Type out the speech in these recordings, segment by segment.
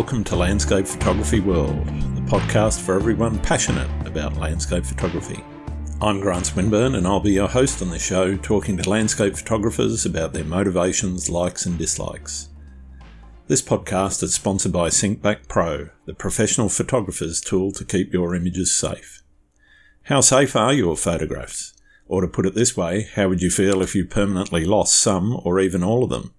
Welcome to Landscape Photography World, the podcast for everyone passionate about landscape photography. I'm Grant Swinbourne, and I'll be your host on the show, talking to landscape photographers about their motivations, likes, and dislikes. This podcast is sponsored by SyncBack Pro, the professional photographer's tool to keep your images safe. How safe are your photographs? Or to put it this way, how would you feel if you permanently lost some or even all of them?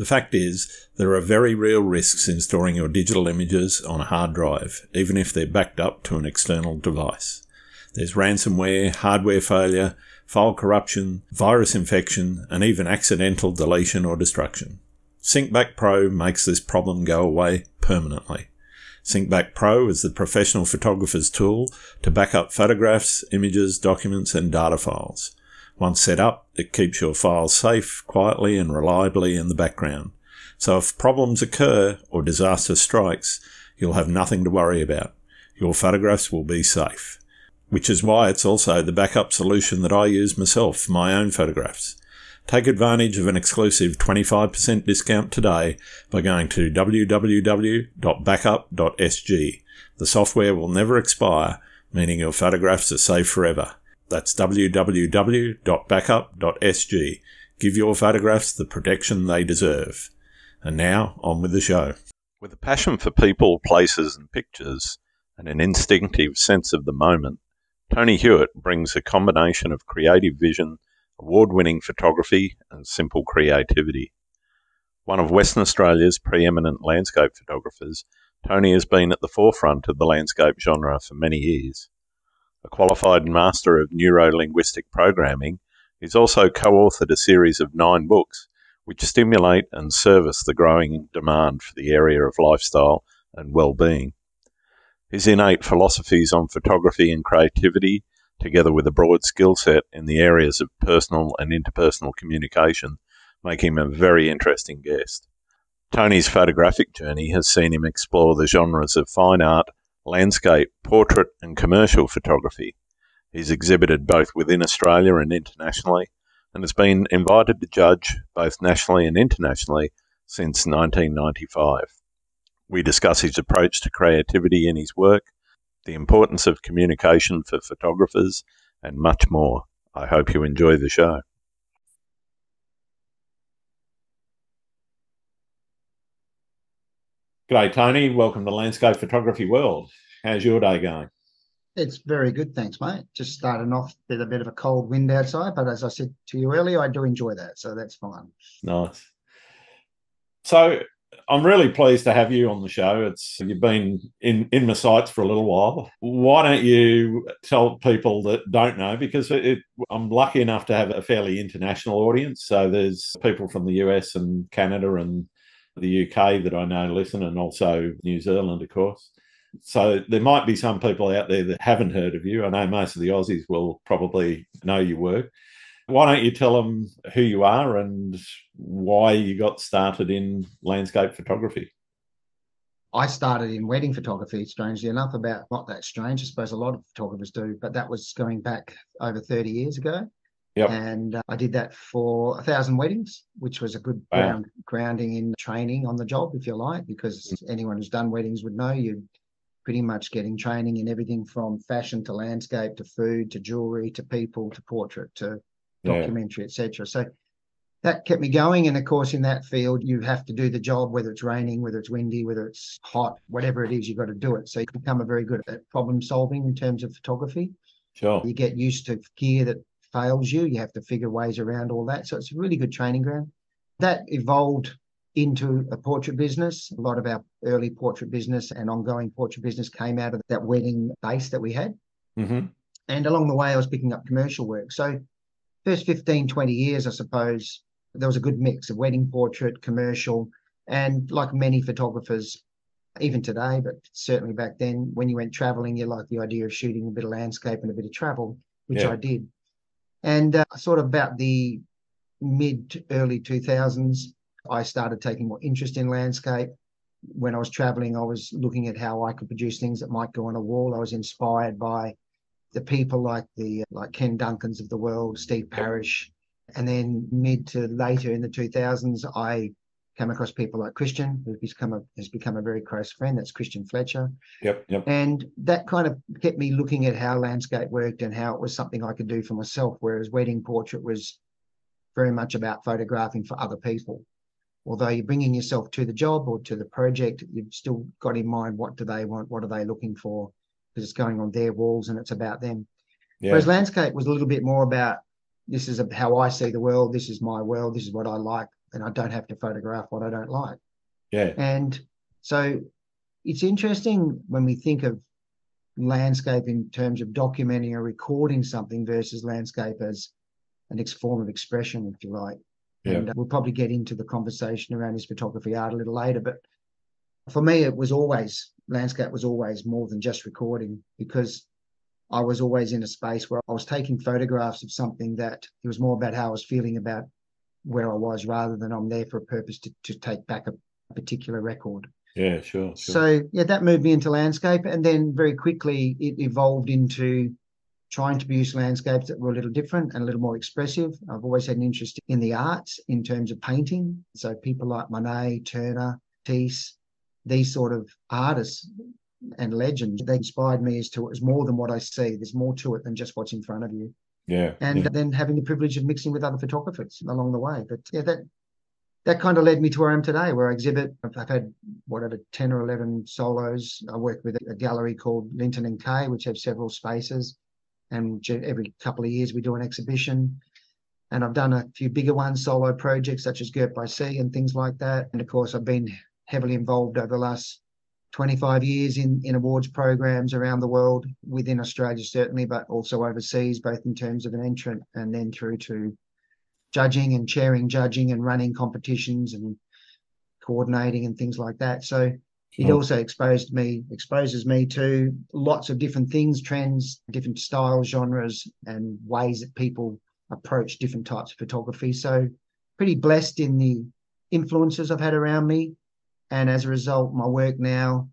The fact is, there are very real risks in storing your digital images on a hard drive, even if they're backed up to an external device. There's ransomware, hardware failure, file corruption, virus infection, and even accidental deletion or destruction. SyncBack Pro makes this problem go away permanently. SyncBack Pro is the professional photographer's tool to back up photographs, images, documents, and data files. Once set up, it keeps your files safe, quietly and reliably in the background. So if problems occur or disaster strikes, you'll have nothing to worry about. Your photographs will be safe. Which is why it's also the backup solution that I use myself for my own photographs. Take advantage of an exclusive 25% discount today by going to www.backup.sg. The software will never expire, meaning your photographs are safe forever. That's www.backup.sg. Give your photographs the protection they deserve. And now, on with the show. With a passion for people, places, and pictures, and an instinctive sense of the moment, Tony Hewitt brings a combination of creative vision, award winning photography, and simple creativity. One of Western Australia's preeminent landscape photographers, Tony has been at the forefront of the landscape genre for many years a qualified master of neuro-linguistic programming, he's also co-authored a series of nine books which stimulate and service the growing demand for the area of lifestyle and well-being. His innate philosophies on photography and creativity, together with a broad skill set in the areas of personal and interpersonal communication, make him a very interesting guest. Tony's photographic journey has seen him explore the genres of fine art, landscape, portrait, and commercial photography. He's exhibited both within Australia and internationally, and has been invited to judge both nationally and internationally since 1995. We discuss his approach to creativity in his work, the importance of communication for photographers, and much more. I hope you enjoy the show. G'day, Tony. Welcome to Landscape Photography World. How's your day going? It's very good, thanks, mate. Just starting off with a bit of a cold wind outside, but as I said to you earlier, I do enjoy that, so that's fine. Nice. So I'm really pleased to have you on the show. It's you've been in in my sights for a little while. Why don't you tell people that don't know? Because it, I'm lucky enough to have a fairly international audience. So there's people from the US and Canada and the UK that I know listen, and also New Zealand, of course. So there might be some people out there that haven't heard of you. I know most of the Aussies will probably know your work. Why don't you tell them who you are and why you got started in landscape photography? I started in wedding photography, strangely enough, about not that strange. I suppose a lot of photographers do, but that was going back over 30 years ago. Yep. And uh, I did that for a thousand weddings, which was a good wow. ground, grounding in training on the job, if you like, because mm-hmm. anyone who's done weddings would know you're pretty much getting training in everything from fashion to landscape to food to jewelry to people to portrait to documentary, yeah. etc. So that kept me going. And of course, in that field, you have to do the job, whether it's raining, whether it's windy, whether it's hot, whatever it is, you've got to do it. So you become a very good at problem solving in terms of photography. Sure. You get used to gear that fails you. You have to figure ways around all that. So it's a really good training ground. That evolved into a portrait business. A lot of our early portrait business and ongoing portrait business came out of that wedding base that we had. Mm-hmm. And along the way, I was picking up commercial work. So, first 15, 20 years, I suppose, there was a good mix of wedding portrait, commercial, and like many photographers, even today, but certainly back then, when you went traveling, you liked the idea of shooting a bit of landscape and a bit of travel, which yeah. I did. And uh, sort of about the mid to early 2000s, I started taking more interest in landscape. When I was traveling, I was looking at how I could produce things that might go on a wall. I was inspired by the people like the like Ken Duncans of the world, Steve Parish, and then mid to later in the 2000s, I came across people like Christian, who's become a has become a very close friend. That's Christian Fletcher. Yep, yep. And that kind of kept me looking at how landscape worked and how it was something I could do for myself. Whereas wedding portrait was very much about photographing for other people. Although you're bringing yourself to the job or to the project, you've still got in mind what do they want, what are they looking for, because it's going on their walls and it's about them. Yeah. Whereas landscape was a little bit more about this is how I see the world, this is my world, this is what I like, and I don't have to photograph what I don't like. Yeah. And so it's interesting when we think of landscape in terms of documenting or recording something versus landscape as an next form of expression, if you like. Yeah. And uh, we'll probably get into the conversation around his photography art a little later. But for me, it was always landscape was always more than just recording because I was always in a space where I was taking photographs of something that it was more about how I was feeling about where I was rather than I'm there for a purpose to, to take back a, a particular record. Yeah, sure, sure. So yeah, that moved me into landscape, and then very quickly it evolved into trying to produce landscapes that were a little different and a little more expressive. I've always had an interest in the arts in terms of painting. So people like Monet, Turner, Matisse, these sort of artists and legends, they inspired me as to it was more than what I see. There's more to it than just what's in front of you. Yeah. And yeah. then having the privilege of mixing with other photographers along the way. But yeah, that that kind of led me to where I am today, where I exhibit. I've had whatever ten or eleven solos. I work with a gallery called Linton and Kay, which have several spaces, and every couple of years we do an exhibition. And I've done a few bigger ones, solo projects such as Girt by Sea and things like that. And of course, I've been heavily involved over the last 25 years in, in awards programs around the world, within Australia certainly, but also overseas, both in terms of an entrant and then through to judging and chairing judging and running competitions and coordinating and things like that. So it also exposed me, exposes me to lots of different things, trends, different styles, genres, and ways that people approach different types of photography. So pretty blessed in the influences I've had around me and as a result, my work now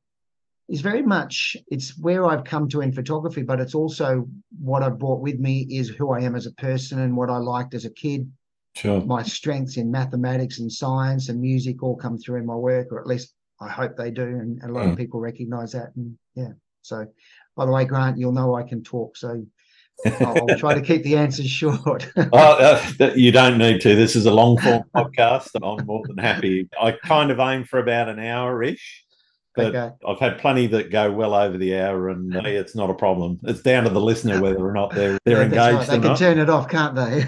is very much it's where I've come to in photography, but it's also what I've brought with me is who I am as a person and what I liked as a kid. Sure. My strengths in mathematics and science and music all come through in my work, or at least I hope they do. And a lot mm. of people recognize that. And yeah. So by the way, Grant, you'll know I can talk. So I'll try to keep the answers short. uh, you don't need to. This is a long form podcast, and I'm more than happy. I kind of aim for about an hour ish, but okay. I've had plenty that go well over the hour, and uh, it's not a problem. It's down to the listener whether or not they're they're yeah, engaged. Right. They can not. turn it off, can't they?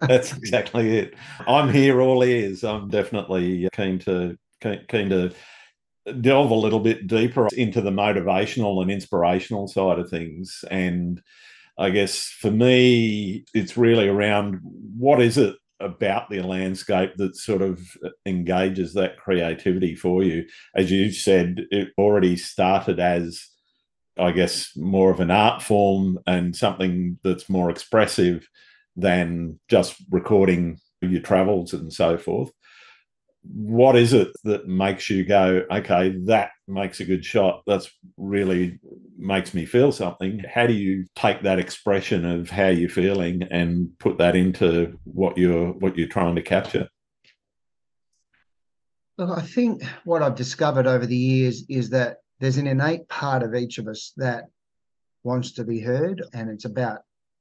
that's exactly it. I'm here all ears. I'm definitely keen to keen, keen to delve a little bit deeper into the motivational and inspirational side of things and I guess for me, it's really around what is it about the landscape that sort of engages that creativity for you? As you said, it already started as, I guess, more of an art form and something that's more expressive than just recording your travels and so forth what is it that makes you go, okay, that makes a good shot? That's really makes me feel something. How do you take that expression of how you're feeling and put that into what you're what you're trying to capture? Look, I think what I've discovered over the years is that there's an innate part of each of us that wants to be heard, and it's about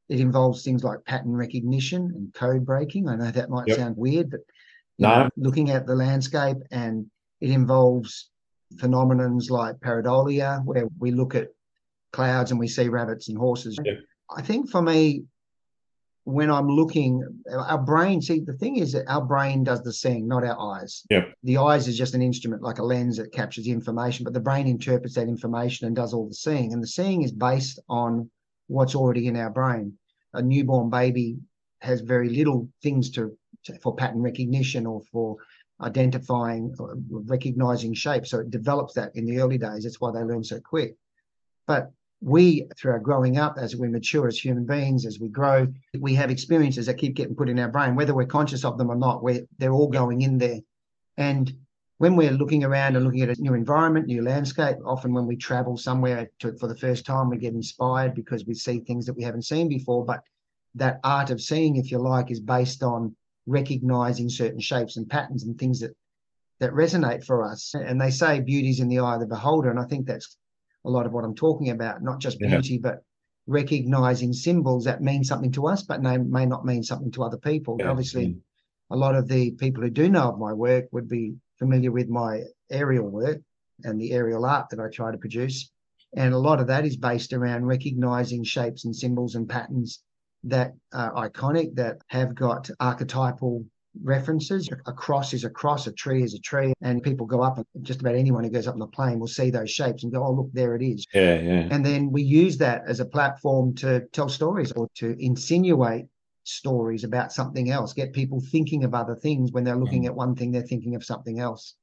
it involves things like pattern recognition and code breaking. I know that might yep. sound weird, but no. Looking at the landscape, and it involves phenomenons like pareidolia, where we look at clouds and we see rabbits and horses. Yeah. I think for me, when I'm looking, our brain, see, the thing is that our brain does the seeing, not our eyes. Yep. The eyes is just an instrument, like a lens that captures information, but the brain interprets that information and does all the seeing. And the seeing is based on what's already in our brain. A newborn baby has very little things to for pattern recognition or for identifying or recognizing shapes. So it develops that in the early days. That's why they learn so quick. But we, through our growing up, as we mature as human beings, as we grow, we have experiences that keep getting put in our brain, whether we're conscious of them or not. We're, they're all going in there. And when we're looking around and looking at a new environment, new landscape, often when we travel somewhere to, for the first time, we get inspired because we see things that we haven't seen before. But that art of seeing, if you like, is based on recognizing certain shapes and patterns and things that that resonate for us. And they say beauty's in the eye of the beholder. And I think that's a lot of what I'm talking about, not just beauty, yeah. but recognizing symbols that mean something to us, but may, may not mean something to other people. Yeah. Obviously, mm. a lot of the people who do know of my work would be familiar with my aerial work and the aerial art that I try to produce. And a lot of that is based around recognizing shapes and symbols and patterns that are iconic, that have got archetypal references. A cross is a cross, a tree is a tree, and people go up. Just about anyone who goes up on the plane will see those shapes and go, "Oh, look, there it is." Yeah, yeah. And then we use that as a platform to tell stories or to insinuate stories about something else, get people thinking of other things when they're looking mm. at one thing, they're thinking of something else.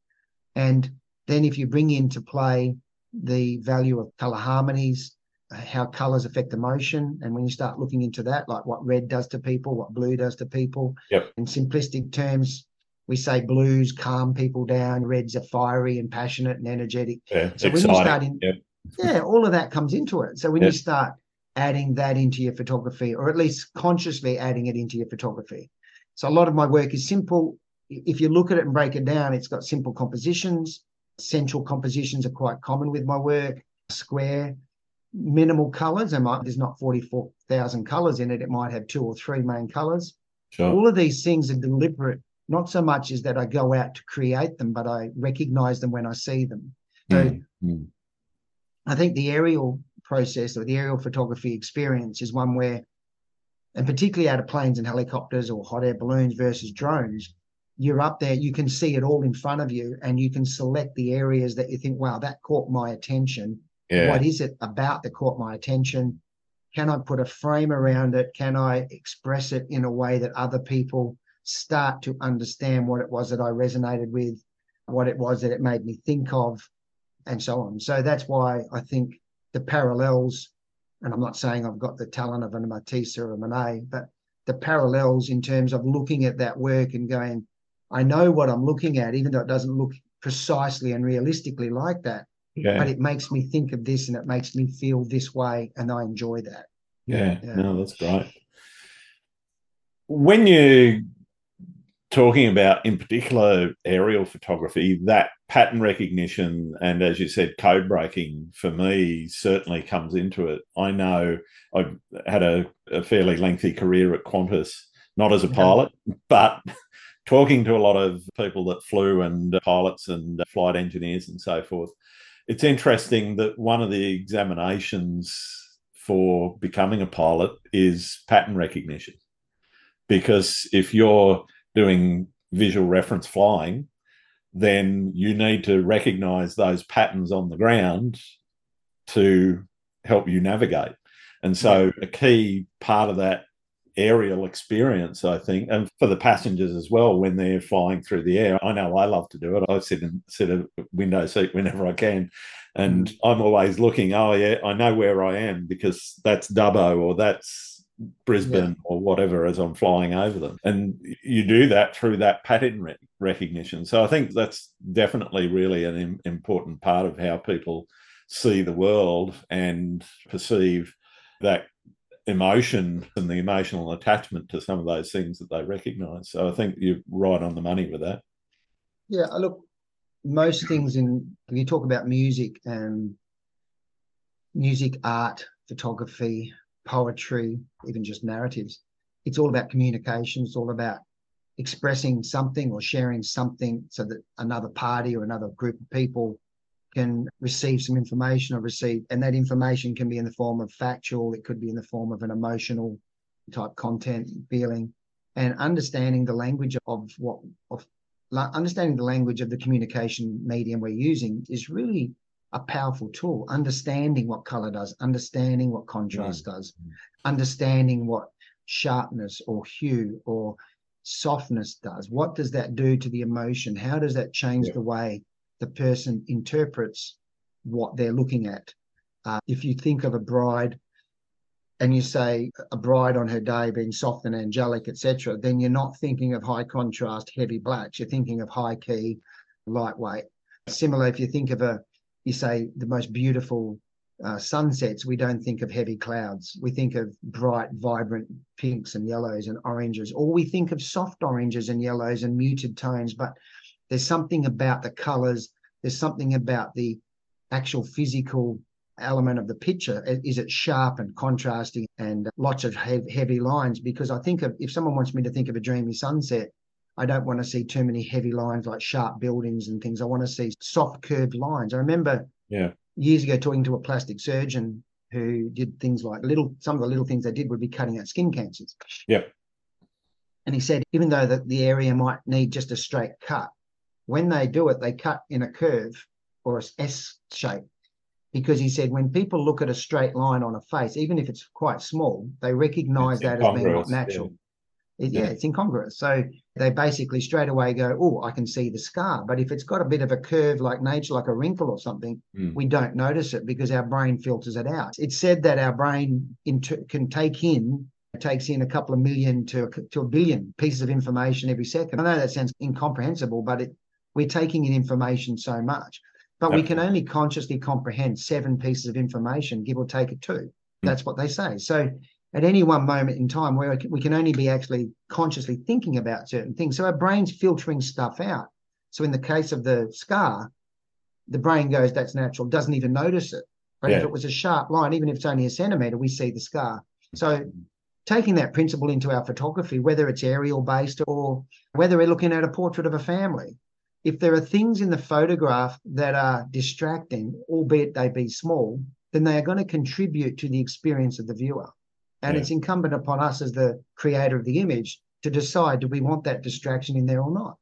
And then if you bring into play the value of color harmonies, how colors affect emotion. And when you start looking into that, like what red does to people, what blue does to people, yep. in simplistic terms, we say blues calm people down, reds are fiery and passionate and energetic. Yeah, so exciting. when you start in, yep. yeah, all of that comes into it. So when yep. you start adding that into your photography, or at least consciously adding it into your photography. So a lot of my work is simple. If you look at it and break it down, it's got simple compositions. Central compositions are quite common with my work. Square, minimal colors. and there's not 44,000 colors in it. It might have two or three main colors. Sure. All of these things are deliberate, not so much as that I go out to create them, but I recognize them when I see them. So mm-hmm. I think the aerial process or the aerial photography experience is one where, and particularly out of planes and helicopters or hot air balloons versus drones, you're up there, you can see it all in front of you, and you can select the areas that you think, wow, that caught my attention yeah. What is it about that caught my attention? Can I put a frame around it? Can I express it in a way that other people start to understand what it was that I resonated with, what it was that it made me think of, and so on. So that's why I think the parallels, and I'm not saying I've got the talent of a Matisse or a Monet, but the parallels in terms of looking at that work and going, I know what I'm looking at, even though it doesn't look precisely and realistically like that yeah. but it makes me think of this and it makes me feel this way and i enjoy that. Yeah, yeah. no that's great. When you're talking about in particular aerial photography that pattern recognition and as you said code breaking for me certainly comes into it. I know i've had a, a fairly lengthy career at qantas not as a pilot but talking to a lot of people that flew and pilots and flight engineers and so forth it's interesting that one of the examinations for becoming a pilot is pattern recognition. Because if you're doing visual reference flying, then you need to recognize those patterns on the ground to help you navigate. And so, a key part of that aerial experience, I think, and for the passengers as well when they're flying through the air. I know I love to do it. I sit in sit a window seat whenever I can, and mm. I'm always looking. Oh yeah, I know where I am because that's Dubbo or that's Brisbane yeah. or whatever as I'm flying over them. And you do that through that pattern re- recognition. So I think that's definitely really an Im- important part of how people see the world and perceive that emotion and the emotional attachment to some of those things that they recognize. So I think you're right on the money with that. Yeah, look, most things in if you talk about music and music, art, photography, poetry, even just narratives, it's all about communication. It's all about expressing something or sharing something so that another party or another group of people can receive some information or receive, and that information can be in the form of factual, it could be in the form of an emotional type content, feeling, and understanding the language of what, of understanding the language of the communication medium we're using is really a powerful tool. Understanding what color does, understanding what contrast mm. does, understanding what sharpness or hue or softness does. What does that do to the emotion? How does that change yeah. the way the person interprets what they're looking at. Uh, if you think of a bride and you say a bride on her day being soft and angelic, etc., then you're not thinking of high contrast, heavy blacks. You're thinking of high key, lightweight. Similar, if you think of a, you say the most beautiful uh, sunsets, we don't think of heavy clouds. We think of bright, vibrant pinks and yellows and oranges, or we think of soft oranges and yellows and muted tones. But There's something about the colors. There's something about the actual physical element of the picture. Is it sharp and contrasting and lots of heavy lines? Because I think of, if someone wants me to think of a dreamy sunset, I don't want to see too many heavy lines like sharp buildings and things. I want to see soft curved lines. I remember yeah. years ago talking to a plastic surgeon who did things like little some of the little things they did would be cutting out skin cancers. Yeah. And he said, even though the, the area might need just a straight cut, when they do it, they cut in a curve or a S shape. Because he said, when people look at a straight line on a face, even if it's quite small, they recognize it's that as being not natural. Yeah. It, yeah, it's incongruous. So they basically straight away go, oh, I can see the scar. But if it's got a bit of a curve like nature, like a wrinkle or something, mm. we don't notice it because our brain filters it out. It's said that our brain inter- can take in takes in a couple of million to to a billion pieces of information every second. I know that sounds incomprehensible, but it, we're taking in information so much. But we can only consciously comprehend seven pieces of information, give or take a two. Mm. That's what they say. So at any one moment in time where we can only be actually consciously thinking about certain things. So our brain's filtering stuff out. So in the case of the scar, the brain goes, that's natural, doesn't even notice it. But yeah. if it was a sharp line, even if it's only a centimeter, we see the scar. So taking that principle into our photography, whether it's aerial based or whether we're looking at a portrait of a family, if there are things in the photograph that are distracting, albeit they be small, then they are going to contribute to the experience of the viewer. And yeah. it's incumbent upon us as the creator of the image to decide do we want that distraction in there or not?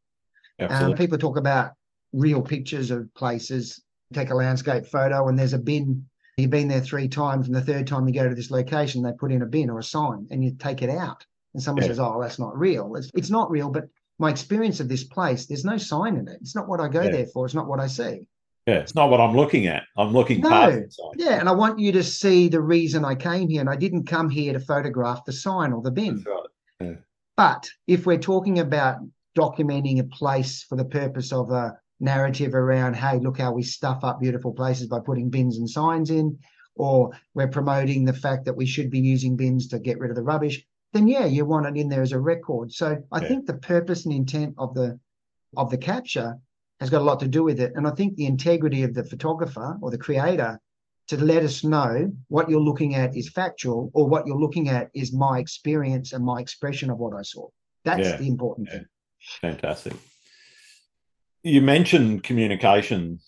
Um, people talk about real pictures of places, take a landscape photo, and there's a bin. You've been there three times, and the third time you go to this location, they put in a bin or a sign, and you take it out. And someone yeah. says, "Oh, that's not real." It's, it's not real, but my experience of this place, there's no sign in it. It's not what I go yeah. there for. It's not what I see. Yeah, it's not what I'm looking at. I'm looking no. past Yeah, and I want you to see the reason I came here. And I didn't come here to photograph the sign or the bin. Right. Yeah. But if we're talking about documenting a place for the purpose of a narrative around, hey, look how we stuff up beautiful places by putting bins and signs in, or we're promoting the fact that we should be using bins to get rid of the rubbish, then yeah, you want it in there as a record. So I yeah. think the purpose and intent of the of the capture has got a lot to do with it. And I think the integrity of the photographer or the creator to let us know what you're looking at is factual or what you're looking at is my experience and my expression of what I saw. That's yeah. the important yeah. thing. Fantastic. You mentioned communication.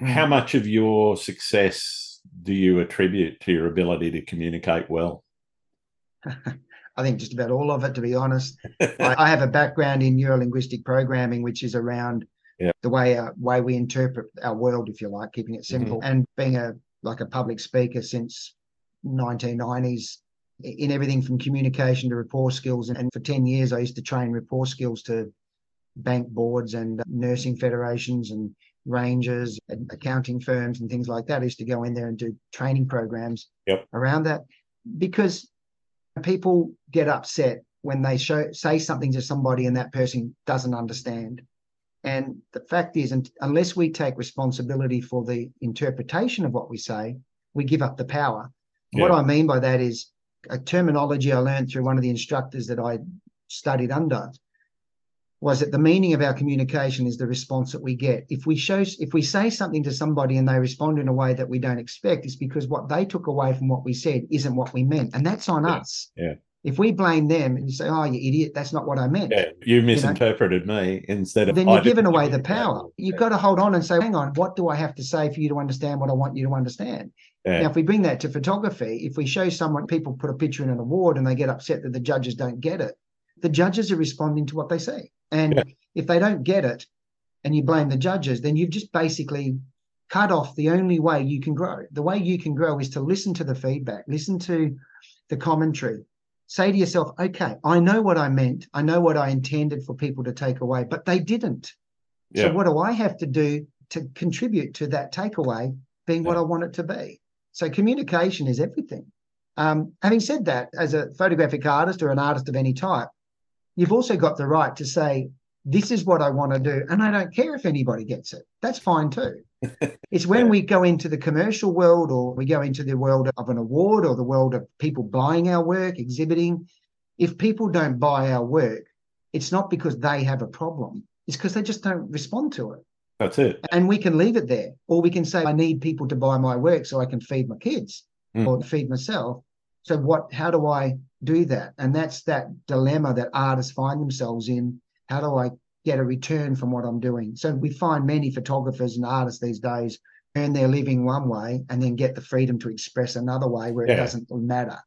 Mm. How much of your success do you attribute to your ability to communicate well? I think just about all of it, to be honest. I, I, have a background in neurolinguistic programming, which is around yeah. the way uh, way we interpret our world, if you like, keeping it simple. Mm-hmm. And being a like a public speaker since 1990s in everything from communication to rapport skills. And for 10 years, I used to train rapport skills to bank boards and nursing federations and rangers and accounting firms and things like that. I used to go in there and do training programs yep. around that because people get upset when they show say something to somebody and that person doesn't understand and the fact is, unless we take responsibility for the interpretation of what we say, we give up the power. Yeah. What I mean by that is a terminology I learned through one of the instructors that I studied under was that the meaning of our communication is the response that we get. If we show, if we say something to somebody and they respond in a way that we don't expect, it's because what they took away from what we said isn't what we meant, and that's on yeah. us. Yeah. If we blame them and you say, "Oh, you idiot, that's not what I meant," yeah, you misinterpreted you know? me instead of then you're giving away the power. You've got to hold on and say, "Hang on, what do I have to say for you to understand what I want you to understand?" Yeah. Now, if we bring that to photography, if we show someone people put a picture in an award and they get upset that the judges don't get it, the judges are responding to what they say, and yeah. if they don't get it, and you blame the judges, then you've just basically cut off the only way you can grow. The way you can grow is to listen to the feedback, listen to the commentary, say to yourself, okay, I know what I meant. I know what I intended for people to take away, but they didn't. Yeah. So what do I have to do to contribute to that takeaway being yeah. what I want it to be? So communication is everything. Um, having said that, as a photographic artist or an artist of any type, you've also got the right to say, this is what I want to do. And I don't care if anybody gets it. That's fine too. it's when yeah. we go into the commercial world or we go into the world of an award or the world of people buying our work, exhibiting. If people don't buy our work, it's not because they have a problem. it's because they just don't respond to it. That's it. And we can leave it there. Or we can say, I need people to buy my work so I can feed my kids mm. or feed myself. So what how do I do that? And that's that dilemma that artists find themselves in. How do I get a return from what I'm doing? So we find many photographers and artists these days earn their living one way and then get the freedom to express another way where yeah. it doesn't matter.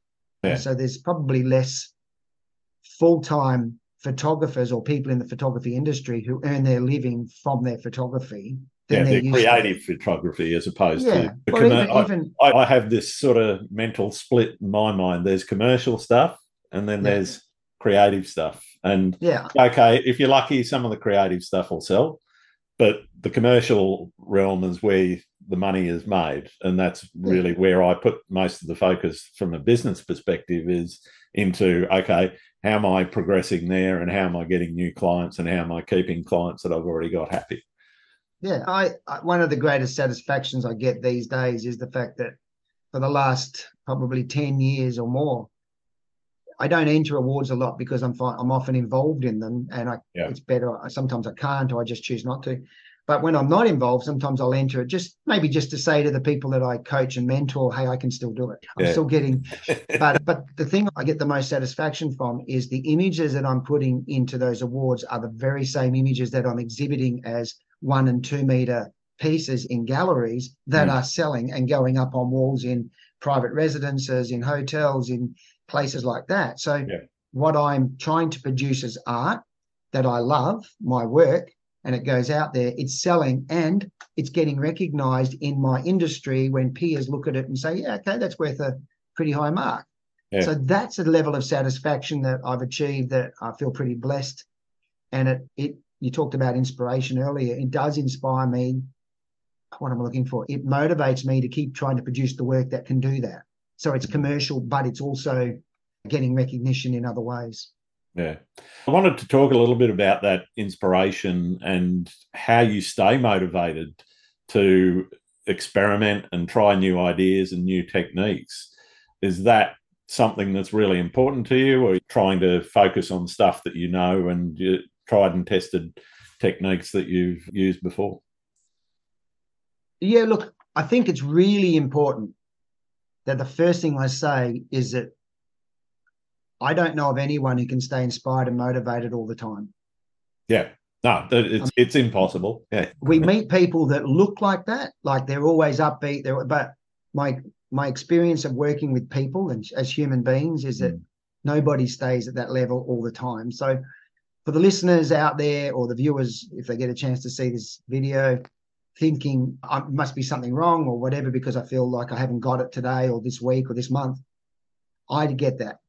Yeah. So there's probably less full-time photographers or people in the photography industry who earn their living from their photography. Yeah, their creative to. photography as opposed yeah. to well, even, I, I, have this sort of mental split in my mind. There's commercial stuff and then yeah. there's creative stuff. And yeah, okay, if you're lucky, some of the creative stuff will sell, but the commercial realm is where the money is made, and that's really yeah. where I put most of the focus from a business perspective is into okay, how am I progressing there, and how am I getting new clients, and how am I keeping clients that I've already got happy. Yeah, I, I one of the greatest satisfactions I get these days is the fact that for the last probably ten years or more, I don't enter awards a lot because I'm I'm often involved in them, and I yeah. it's better. Sometimes I can't, or I just choose not to. But when I'm not involved, sometimes I'll enter it just maybe just to say to the people that I coach and mentor, hey, I can still do it. I'm yeah. still getting but but the thing I get the most satisfaction from is the images that I'm putting into those awards are the very same images that I'm exhibiting as one and two meter pieces in galleries that mm. are selling and going up on walls in private residences, in hotels, in places like that. So yeah. what I'm trying to produce is art that I love, my work, and it goes out there, it's selling and it's getting recognized in my industry when peers look at it and say, yeah, okay, that's worth a pretty high mark. Yeah. So that's a level of satisfaction that I've achieved that I feel pretty blessed. And it, it, you talked about inspiration earlier. It does inspire me. What I'm looking for, it motivates me to keep trying to produce the work that can do that. So it's mm-hmm. commercial, but it's also getting recognition in other ways. Yeah. I wanted to talk a little bit about that inspiration and how you stay motivated to experiment and try new ideas and new techniques. Is that something that's really important to you, or you trying to focus on stuff that you know and you tried and tested techniques that you've used before? Yeah, look, I think it's really important that the first thing I say is that I don't know of anyone who can stay inspired and motivated all the time. Yeah. No, it's um, it's impossible. Yeah. We meet people that look like that, like they're always upbeat. They're, but my my experience of working with people and as human beings is that mm. nobody stays at that level all the time. So for the listeners out there or the viewers, if they get a chance to see this video, thinking I must be something wrong or whatever because I feel like I haven't got it today or this week or this month, I get that.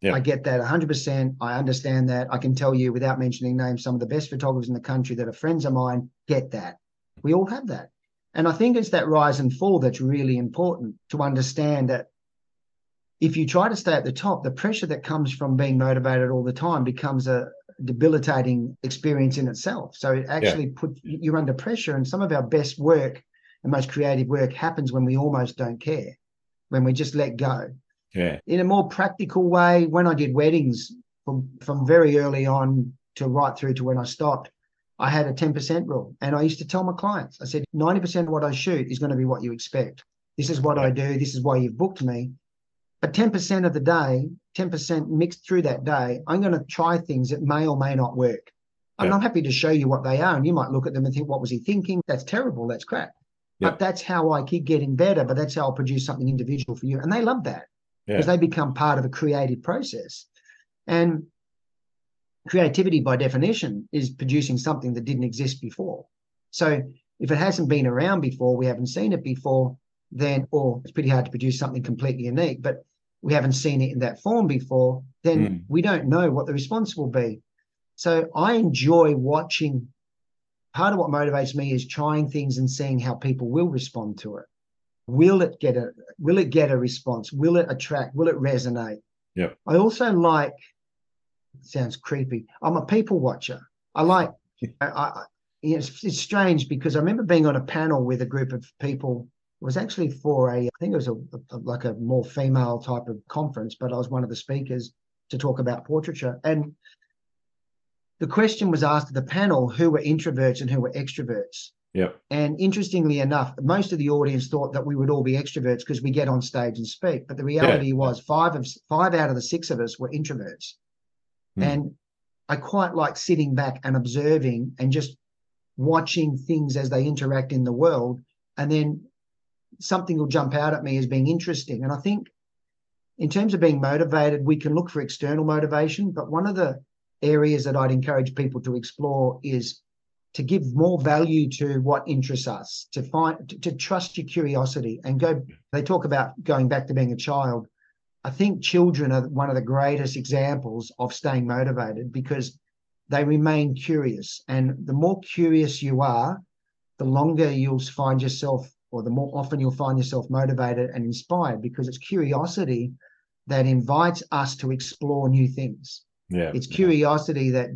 Yeah. I get that 100%. I understand that. I can tell you without mentioning names, some of the best photographers in the country that are friends of mine get that. We all have that. And I think it's that rise and fall that's really important to understand that if you try to stay at the top, the pressure that comes from being motivated all the time becomes a debilitating experience in itself. So it actually yeah. put you're under pressure. And some of our best work and most creative work happens when we almost don't care, when we just let go. Yeah. In a more practical way, when I did weddings from, from very early on to right through to when I stopped, I had a 10% rule. And I used to tell my clients, I said, 90% of what I shoot is going to be what you expect. This is what I do. This is why you've booked me. But 10% of the day, 10% mixed through that day, I'm going to try things that may or may not work. Yeah. I'm not happy to show you what they are. And you might look at them and think, what was he thinking? That's terrible. That's crap. Yeah. But that's how I keep getting better. But that's how I'll produce something individual for you. And they love that because yeah. they become part of a creative process. And creativity, by definition, is producing something that didn't exist before. So if it hasn't been around before, we haven't seen it before, then, or it's pretty hard to produce something completely unique, but we haven't seen it in that form before, then mm. we don't know what the response will be. So I enjoy watching. Part of what motivates me is trying things and seeing how people will respond to it. Will it get a will it get a response? Will it attract? Will it resonate? Yeah. I also like sounds creepy. I'm a people watcher. I like I, I it's, it's strange because I remember being on a panel with a group of people. It was actually for a, I think it was a, a, like a more female type of conference, but I was one of the speakers to talk about portraiture. And the question was asked at the panel who were introverts and who were extroverts. Yep. And interestingly enough, most of the audience thought that we would all be extroverts because we get on stage and speak. But the reality yeah. was five of five out of the six of us were introverts. Hmm. And I quite like sitting back and observing and just watching things as they interact in the world. And then something will jump out at me as being interesting. And I think in terms of being motivated, we can look for external motivation. But one of the areas that I'd encourage people to explore is to give more value to what interests us, to find, to, to trust your curiosity and go. They talk about going back to being a child. I think children are one of the greatest examples of staying motivated because they remain curious. And the more curious you are, the longer you'll find yourself, or the more often you'll find yourself motivated and inspired because it's curiosity that invites us to explore new things. Yeah. It's curiosity that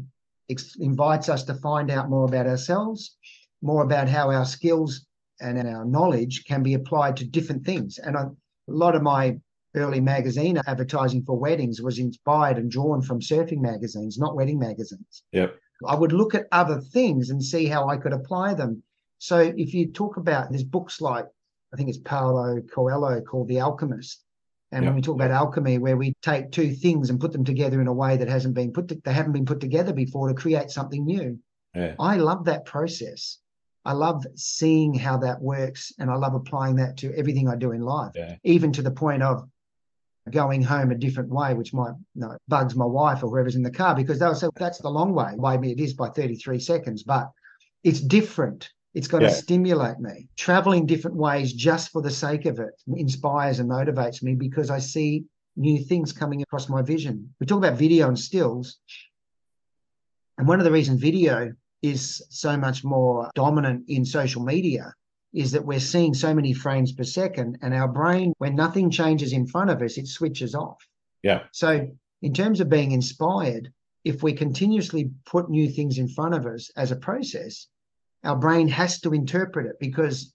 ex- invites us to find out more about ourselves, more about how our skills and our knowledge can be applied to different things. And I, a lot of my early magazine advertising for weddings was inspired and drawn from surfing magazines, not wedding magazines. Yep. I would look at other things and see how I could apply them. So if you talk about there's books like I think it's Paulo Coelho called The Alchemist. And when we talk about alchemy, where we take two things and put them together in a way that hasn't been put, to, they haven't been put together before to create something new. Yeah. I love that process. I love seeing how that works, and I love applying that to everything I do in life, yeah. even to the point of going home a different way, which might you know, bugs my wife or whoever's in the car because they'll say that's the long way. Maybe it is by 33 seconds, but it's different. It's going yeah. to stimulate me. Traveling different ways just for the sake of it inspires and motivates me because I see new things coming across my vision. We talk about video and stills. And one of the reasons video is so much more dominant in social media is that we're seeing so many frames per second and our brain when nothing changes in front of us it switches off yeah so in terms of being inspired if we continuously put new things in front of us as a process our brain has to interpret it because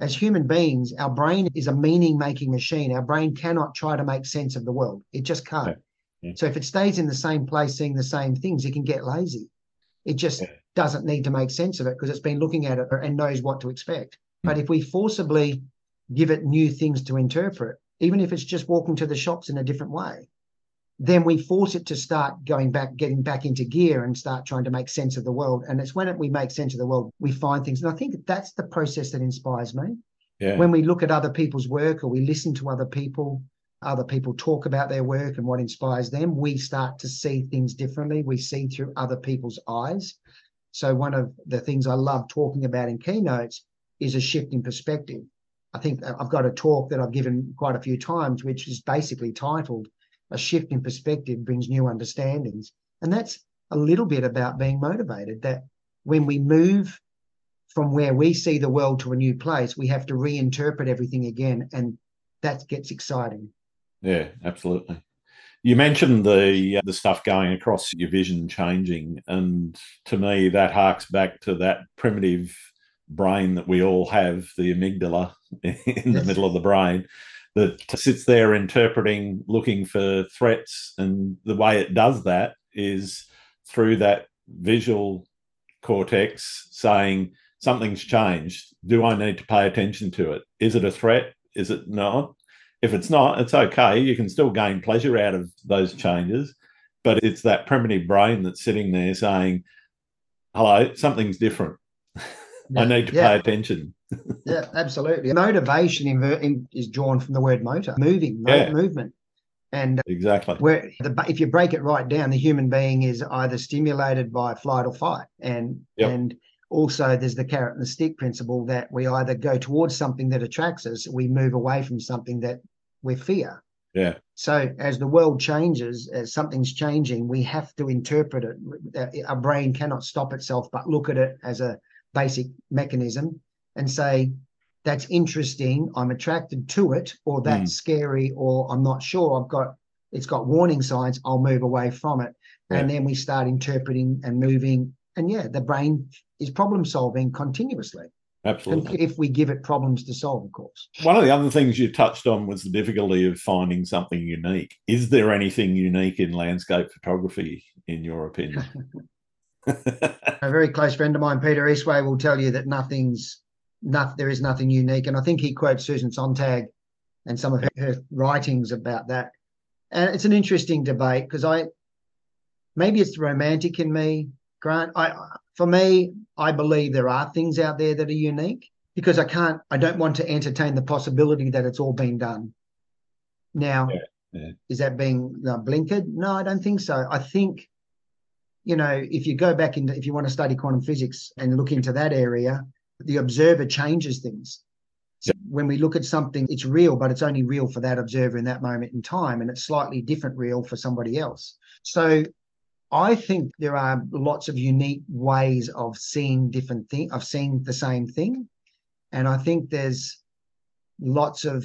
as human beings, our brain is a meaning making machine. Our brain cannot try to make sense of the world, it just can't. Yeah. Yeah. So if it stays in the same place, seeing the same things, it can get lazy. It just yeah. doesn't need to make sense of it because it's been looking at it and knows what to expect. Mm. But if we forcibly give it new things to interpret, even if it's just walking to the shops in a different way, then we force it to start going back, getting back into gear and start trying to make sense of the world. And it's when we make sense of the world, we find things. And I think that's the process that inspires me. Yeah. When we look at other people's work or we listen to other people, other people talk about their work and what inspires them, we start to see things differently. We see through other people's eyes. So one of the things I love talking about in keynotes is a shift in perspective. I think I've got a talk that I've given quite a few times, which is basically titled a shift in perspective brings new understandings. And that's a little bit about being motivated that when we move from where we see the world to a new place, we have to reinterpret everything again. And that gets exciting. Yeah, absolutely. You mentioned the uh, the stuff going across your vision changing, and to me that harks back to that primitive brain that we all have, the amygdala in yes. the middle of the brain, that sits there interpreting, looking for threats. And the way it does that is through that visual cortex saying, something's changed. Do I need to pay attention to it? Is it a threat? Is it not? If it's not, it's okay. You can still gain pleasure out of those changes. But it's that primitive brain that's sitting there saying, hello, something's different. Yeah, I need to yeah. pay attention yeah, absolutely. Motivation in, in, is drawn from the word motor, moving, yeah. movement. And uh, exactly where the, if you break it right down, the human being is either stimulated by flight or fight, and yep. and also there's the carrot and the stick principle that we either go towards something that attracts us, we move away from something that we fear. Yeah. So as the world changes, as something's changing, we have to interpret it. Uh, our brain cannot stop itself, but look at it as a basic mechanism and say, that's interesting, I'm attracted to it, or that's mm. scary, or I'm not sure, I've got it's got warning signs, I'll move away from it. Yeah. And then we start interpreting and moving. And yeah, the brain is problem solving continuously. Absolutely. If we give it problems to solve, of course. One of the other things you touched on was the difficulty of finding something unique. Is there anything unique in landscape photography in your opinion? a very close friend of mine, Peter Eastway, will tell you that nothing's not, there is nothing unique. And I think he quotes Susan Sontag and some of her, her writings about that. And it's an interesting debate because I maybe it's romantic in me, Grant. I for me, I believe there are things out there that are unique because I can't, I don't want to entertain the possibility that it's all been done. Now, yeah, yeah. is that being uh, blinkered? No, I don't think so. I think, you know, if you go back into, if you want to study quantum physics and look into that area, the observer changes things. So when we look at something, it's real, but it's only real for that observer in that moment in time, and it's slightly different real for somebody else. So I think there are lots of unique ways of seeing different things, of seeing the same thing. And I think there's lots of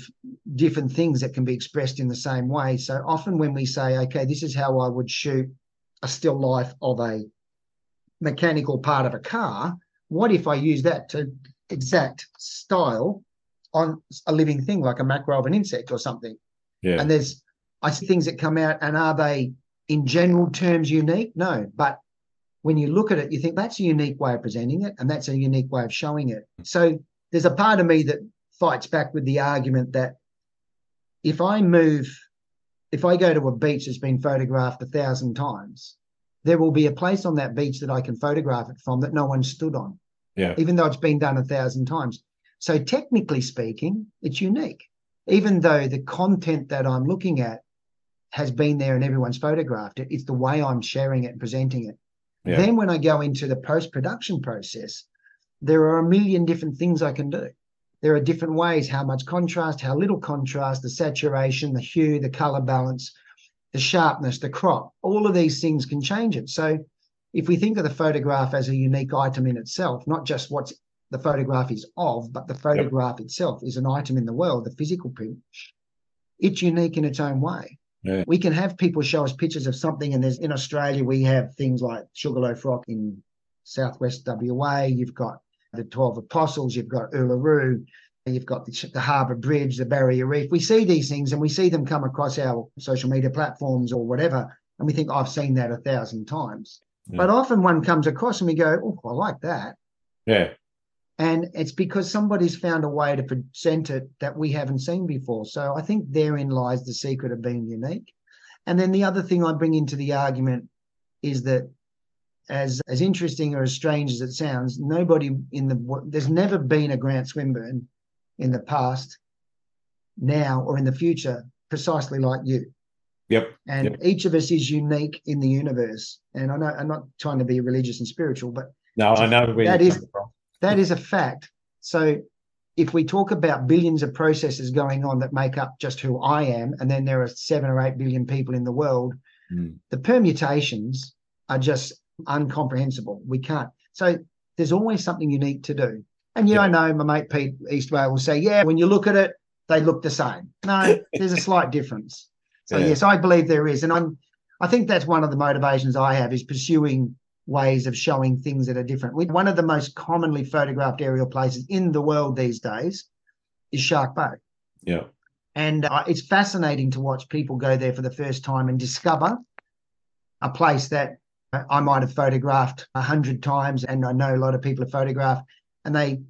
different things that can be expressed in the same way. So often when we say, okay, this is how I would shoot a still life of a mechanical part of a car, what if I use that to exact style on a living thing like a macro of an insect or something? Yeah. And there's I see things that come out and are they in general terms unique? No. But when you look at it, you think that's a unique way of presenting it and that's a unique way of showing it. Hmm. So there's a part of me that fights back with the argument that if I move, if I go to a beach that's been photographed a thousand times, there will be a place on that beach that I can photograph it from that no one stood on yeah. even though it's been done a thousand times. So technically speaking, it's unique, even though the content that I'm looking at has been there and everyone's photographed it. It's the way I'm sharing it and presenting it. Yeah. Then when I go into the post-production process, there are a million different things I can do. There are different ways, how much contrast, how little contrast, the saturation, the hue, the color balance, the sharpness, the crop, all of these things can change it. So if we think of the photograph as a unique item in itself, not just what the photograph is of, but the photograph yep. itself is an item in the world, the physical print, it's unique in its own way. Yeah. We can have people show us pictures of something, and there's in Australia we have things like Sugarloaf Rock in southwest WA. You've got the Twelve Apostles. You've got Uluru. You've got the, the Harbour Bridge, the Barrier Reef. We see these things, and we see them come across our social media platforms or whatever, and we think I've seen that a thousand times. Yeah. But often one comes across and we go, oh, I like that. Yeah. And it's because somebody's found a way to present it that we haven't seen before. So I think therein lies the secret of being unique. And then the other thing I bring into the argument is that as as interesting or as strange as it sounds, nobody in the there's never been a Grant Swinbourne in the past, now or in the future, precisely like you. Yep. And yep. each of us is unique in the universe. And I know I'm not trying to be religious and spiritual, but no, I know that is that is a fact. So if we talk about billions of processes going on that make up just who I am, and then there are seven or eight billion people in the world, mm. the permutations are just uncomprehensible. We can't. So there's always something unique to do. And yeah, I know my mate Pete Eastway will say, yeah, when you look at it, they look the same. No, there's a slight difference. So yeah. yes, I believe there is, and I'm. I think that's one of the motivations I have is pursuing ways of showing things that are different. One of the most commonly photographed aerial places in the world these days is Shark Bay. Yeah. And uh, it's fascinating to watch people go there for the first time and discover a place that I might have photographed a hundred times, and I know a lot of people have photographed, and they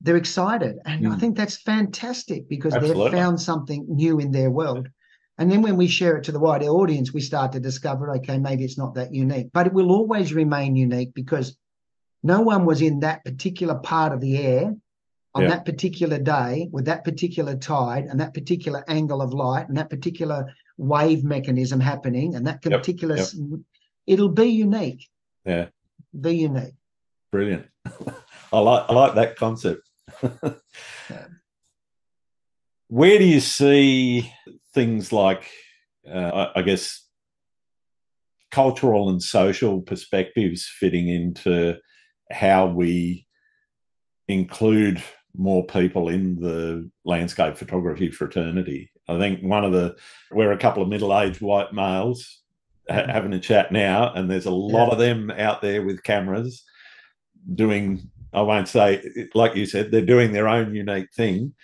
they're excited, and mm. I think that's fantastic because Absolutely. they've found something new in their world. And then when we share it to the wider audience, we start to discover, okay, maybe it's not that unique, but it will always remain unique because no one was in that particular part of the air on yeah. that particular day with that particular tide and that particular angle of light and that particular wave mechanism happening and that particular, yep. Yep. it'll be unique. Yeah. Be unique. Brilliant. I like I like that concept. yeah. Where do you see things like, uh, I guess, cultural and social perspectives fitting into how we include more people in the landscape photography fraternity. I think one of the, we're a couple of middle aged white males ha- mm-hmm. having a chat now, and there's a lot yeah. of them out there with cameras doing, I won't say, like you said, they're doing their own unique thing.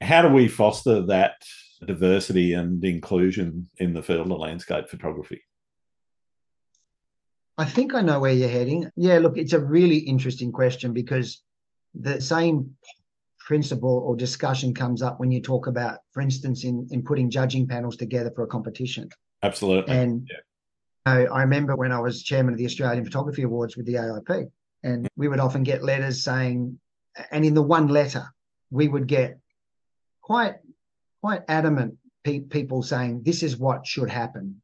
How do we foster that diversity and inclusion in the field of landscape photography? I think I know where you're heading. Yeah, look, it's a really interesting question because the same principle or discussion comes up when you talk about, for instance, in, in putting judging panels together for a competition. Absolutely. And yeah. I, I remember when I was chairman of the Australian Photography Awards with the AIP, and we would often get letters saying, and in the one letter, we would get quite quite adamant pe- people saying this is what should happen.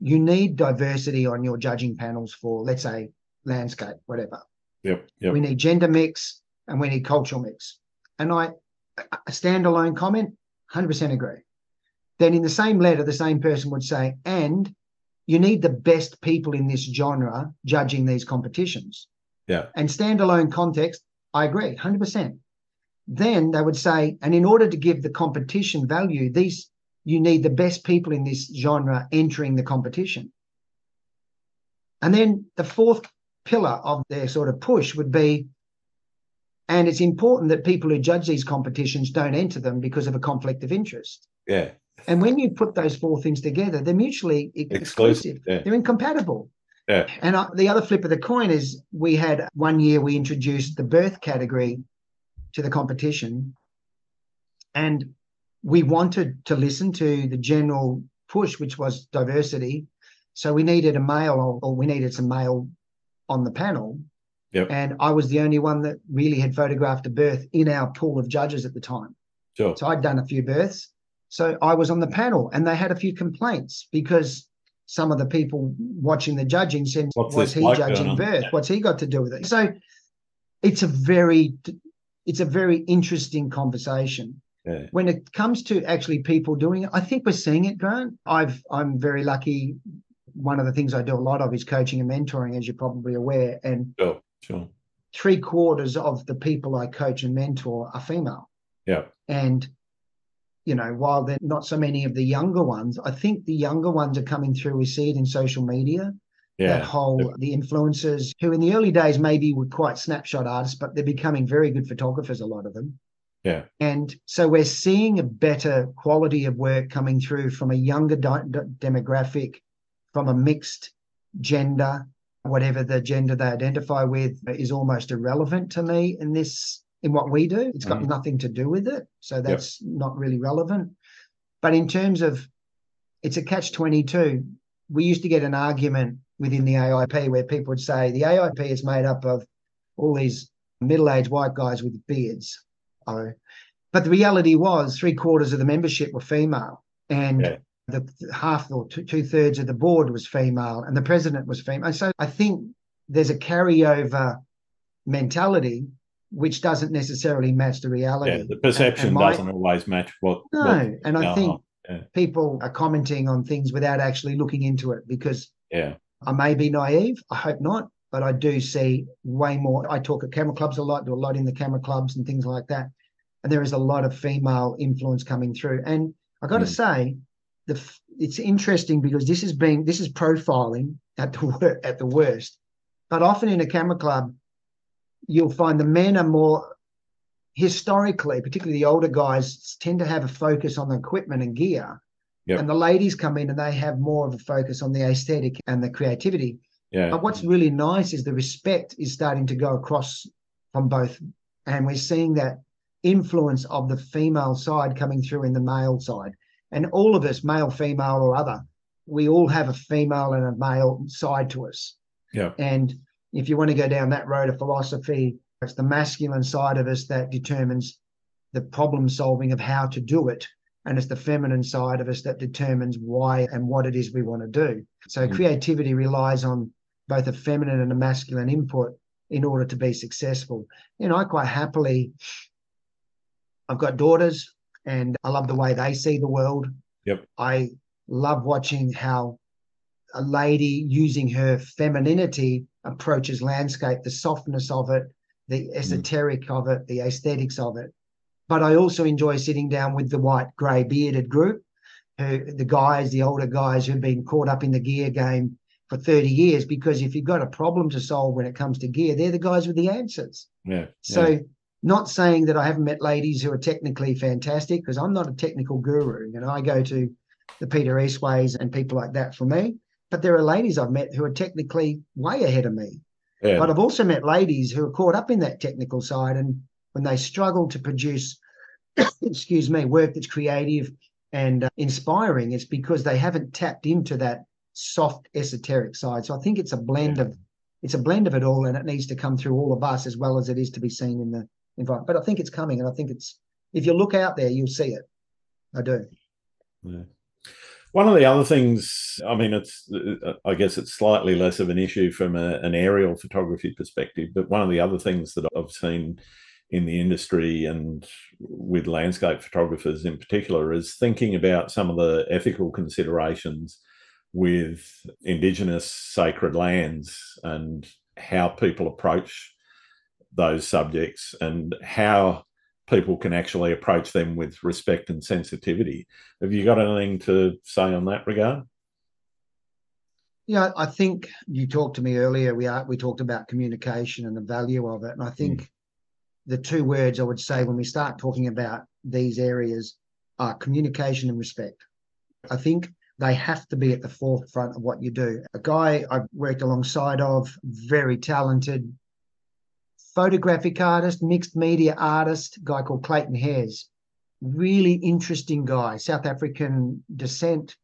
You need diversity on your judging panels for, let's say, landscape, whatever. Yep, yep. We need gender mix and we need cultural mix. And I, a standalone comment, 100% agree. Then in the same letter, the same person would say, and you need the best people in this genre judging these competitions. Yeah. And standalone context, I agree, 100%. Then they would say, and in order to give the competition value, these you need the best people in this genre entering the competition. And then the fourth pillar of their sort of push would be, and it's important that people who judge these competitions don't enter them because of a conflict of interest. Yeah. And when you put those four things together, they're mutually exclusive. exclusive. Yeah. They're incompatible. Yeah. And uh, the other flip of the coin is we had one year we introduced the birth category to the competition. And we wanted to listen to the general push, which was diversity. So we needed a male or we needed some male on the panel. Yep. And I was the only one that really had photographed a birth in our pool of judges at the time. Sure. So I'd done a few births. So I was on the panel and they had a few complaints because some of the people watching the judging said, What's Was he judging birth? What's he got to do with it? So it's a very it's a very interesting conversation. Yeah. When it comes to actually people doing it, I think we're seeing it, Grant. I've I'm very lucky. One of the things I do a lot of is coaching and mentoring, as you're probably aware. And sure, sure. Three quarters of the people I coach and mentor are female. Yeah. And you know, while they're not so many of the younger ones, I think the younger ones are coming through. We see it in social media. Yeah. That whole the influencers who in the early days maybe were quite snapshot artists, but they're becoming very good photographers, a lot of them. Yeah. And so we're seeing a better quality of work coming through from a younger di- demographic, from a mixed gender, whatever the gender they identify with is almost irrelevant to me in this in what we do. It's got mm. nothing to do with it. So that's yep. not really relevant. But in terms of it's a catch 22, we used to get an argument within the AIP where people would say the AIP is made up of all these middle aged white guys with beards. Oh. But the reality was three quarters of the membership were female. And yeah. the half or two thirds of the board was female and the president was female. So I think there's a carryover mentality which doesn't necessarily match the reality. Yeah, the perception and, and my, doesn't always match what. No, what, and I think yeah. people are commenting on things without actually looking into it because yeah, I may be naive. I hope not, but I do see way more. I talk at camera clubs a lot, do a lot in the camera clubs and things like that, and there is a lot of female influence coming through. And I got to mm. say, the it's interesting because this is being this is profiling at the at the worst, but often in a camera club you'll find the men are more historically, particularly the older guys, tend to have a focus on the equipment and gear. Yep. And the ladies come in and they have more of a focus on the aesthetic and the creativity. Yeah. But what's really nice is the respect is starting to go across from both. And we're seeing that influence of the female side coming through in the male side. And all of us, male, female, or other, we all have a female and a male side to us. Yeah. And if you want to go down that road of philosophy, it's the masculine side of us that determines the problem solving of how to do it. And it's the feminine side of us that determines why and what it is we want to do. So mm-hmm. creativity relies on both a feminine and a masculine input in order to be successful. You know, I quite happily, I've got daughters and I love the way they see the world. Yep. I love watching how a lady using her femininity approaches landscape, the softness of it, the mm. esoteric mm. of it, the aesthetics of it. But I also enjoy sitting down with the white grey bearded group, who the guys, the older guys who've been caught up in the gear game for 30 years, because if you've got a problem to solve when it comes to gear, they're the guys with the answers. Yeah. So yeah. not saying that I haven't met ladies who are technically fantastic, because I'm not a technical guru. You know, I go to the Peter Eastways and people like that for me. But there are ladies I've met who are technically way ahead of me. Yeah. But I've also met ladies who are caught up in that technical side, and when they struggle to produce, excuse me, work that's creative and uh, inspiring, it's because they haven't tapped into that soft esoteric side. So I think it's a blend yeah. of it's a blend of it all, and it needs to come through all of us as well as it is to be seen in the environment. But I think it's coming, and I think it's if you look out there, you'll see it. I do. Yeah. One of the other things, I mean, it's I guess it's slightly less of an issue from a, an aerial photography perspective, but one of the other things that I've seen in the industry and with landscape photographers in particular is thinking about some of the ethical considerations with indigenous sacred lands and how people approach those subjects and how people can actually approach them with respect and sensitivity. Have you got anything to say on that regard? Yeah, I think you talked to me earlier. We are, we talked about communication and the value of it, and I think mm. The two words I would say when we start talking about these areas are communication and respect. I think they have to be at the forefront of what you do. A guy I've worked alongside of, very talented photographic artist, mixed media artist, guy called Clayton Hares. Really interesting guy, South African descent.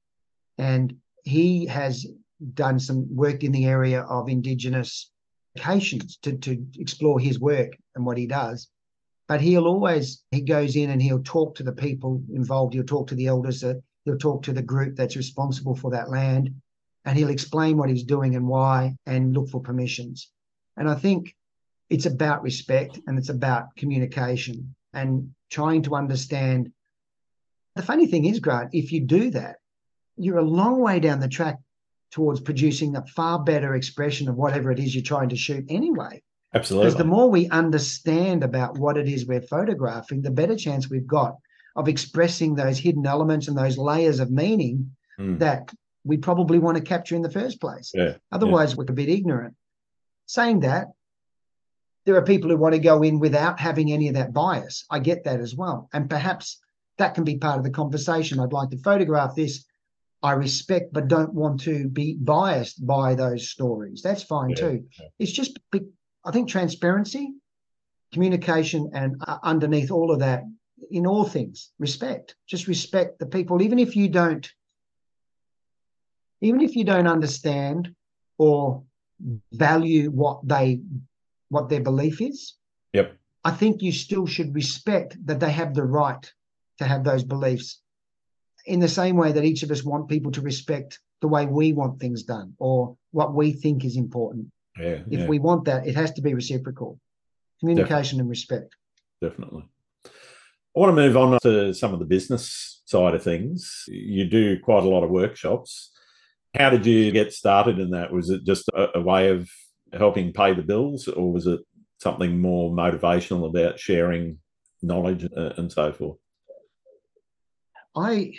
And he has done some work in the area of Indigenous locations to, to explore his work and what he does. But he'll always, he goes in and he'll talk to the people involved. He'll talk to the elders that He'll talk to the group that's responsible for that land and he'll explain what he's doing and why and look for permissions. And I think it's about respect and it's about communication and trying to understand. The funny thing is, Grant, if you do that, you're a long way down the track towards producing a far better expression of whatever it is you're trying to shoot anyway. Absolutely. Because the more we understand about what it is we're photographing, the better chance we've got of expressing those hidden elements and those layers of meaning mm. that we probably want to capture in the first place. Yeah, Otherwise, yeah. we're a bit ignorant. Saying that, there are people who want to go in without having any of that bias. I get that as well. And perhaps that can be part of the conversation. I'd like to photograph this. I respect, but don't want to be biased by those stories. That's fine yeah, too. Yeah. It's just, I think, transparency, communication, and uh, underneath all of that, in all things respect just respect the people even if you don't even if you don't understand or value what they what their belief is yep i think you still should respect that they have the right to have those beliefs in the same way that each of us want people to respect the way we want things done or what we think is important yeah, if yeah. we want that it has to be reciprocal communication definitely. and respect definitely I want to move on to some of the business side of things. You do quite a lot of workshops. How did you get started in that? Was it just a, a way of helping pay the bills, or was it something more motivational about sharing knowledge uh, and so forth? I,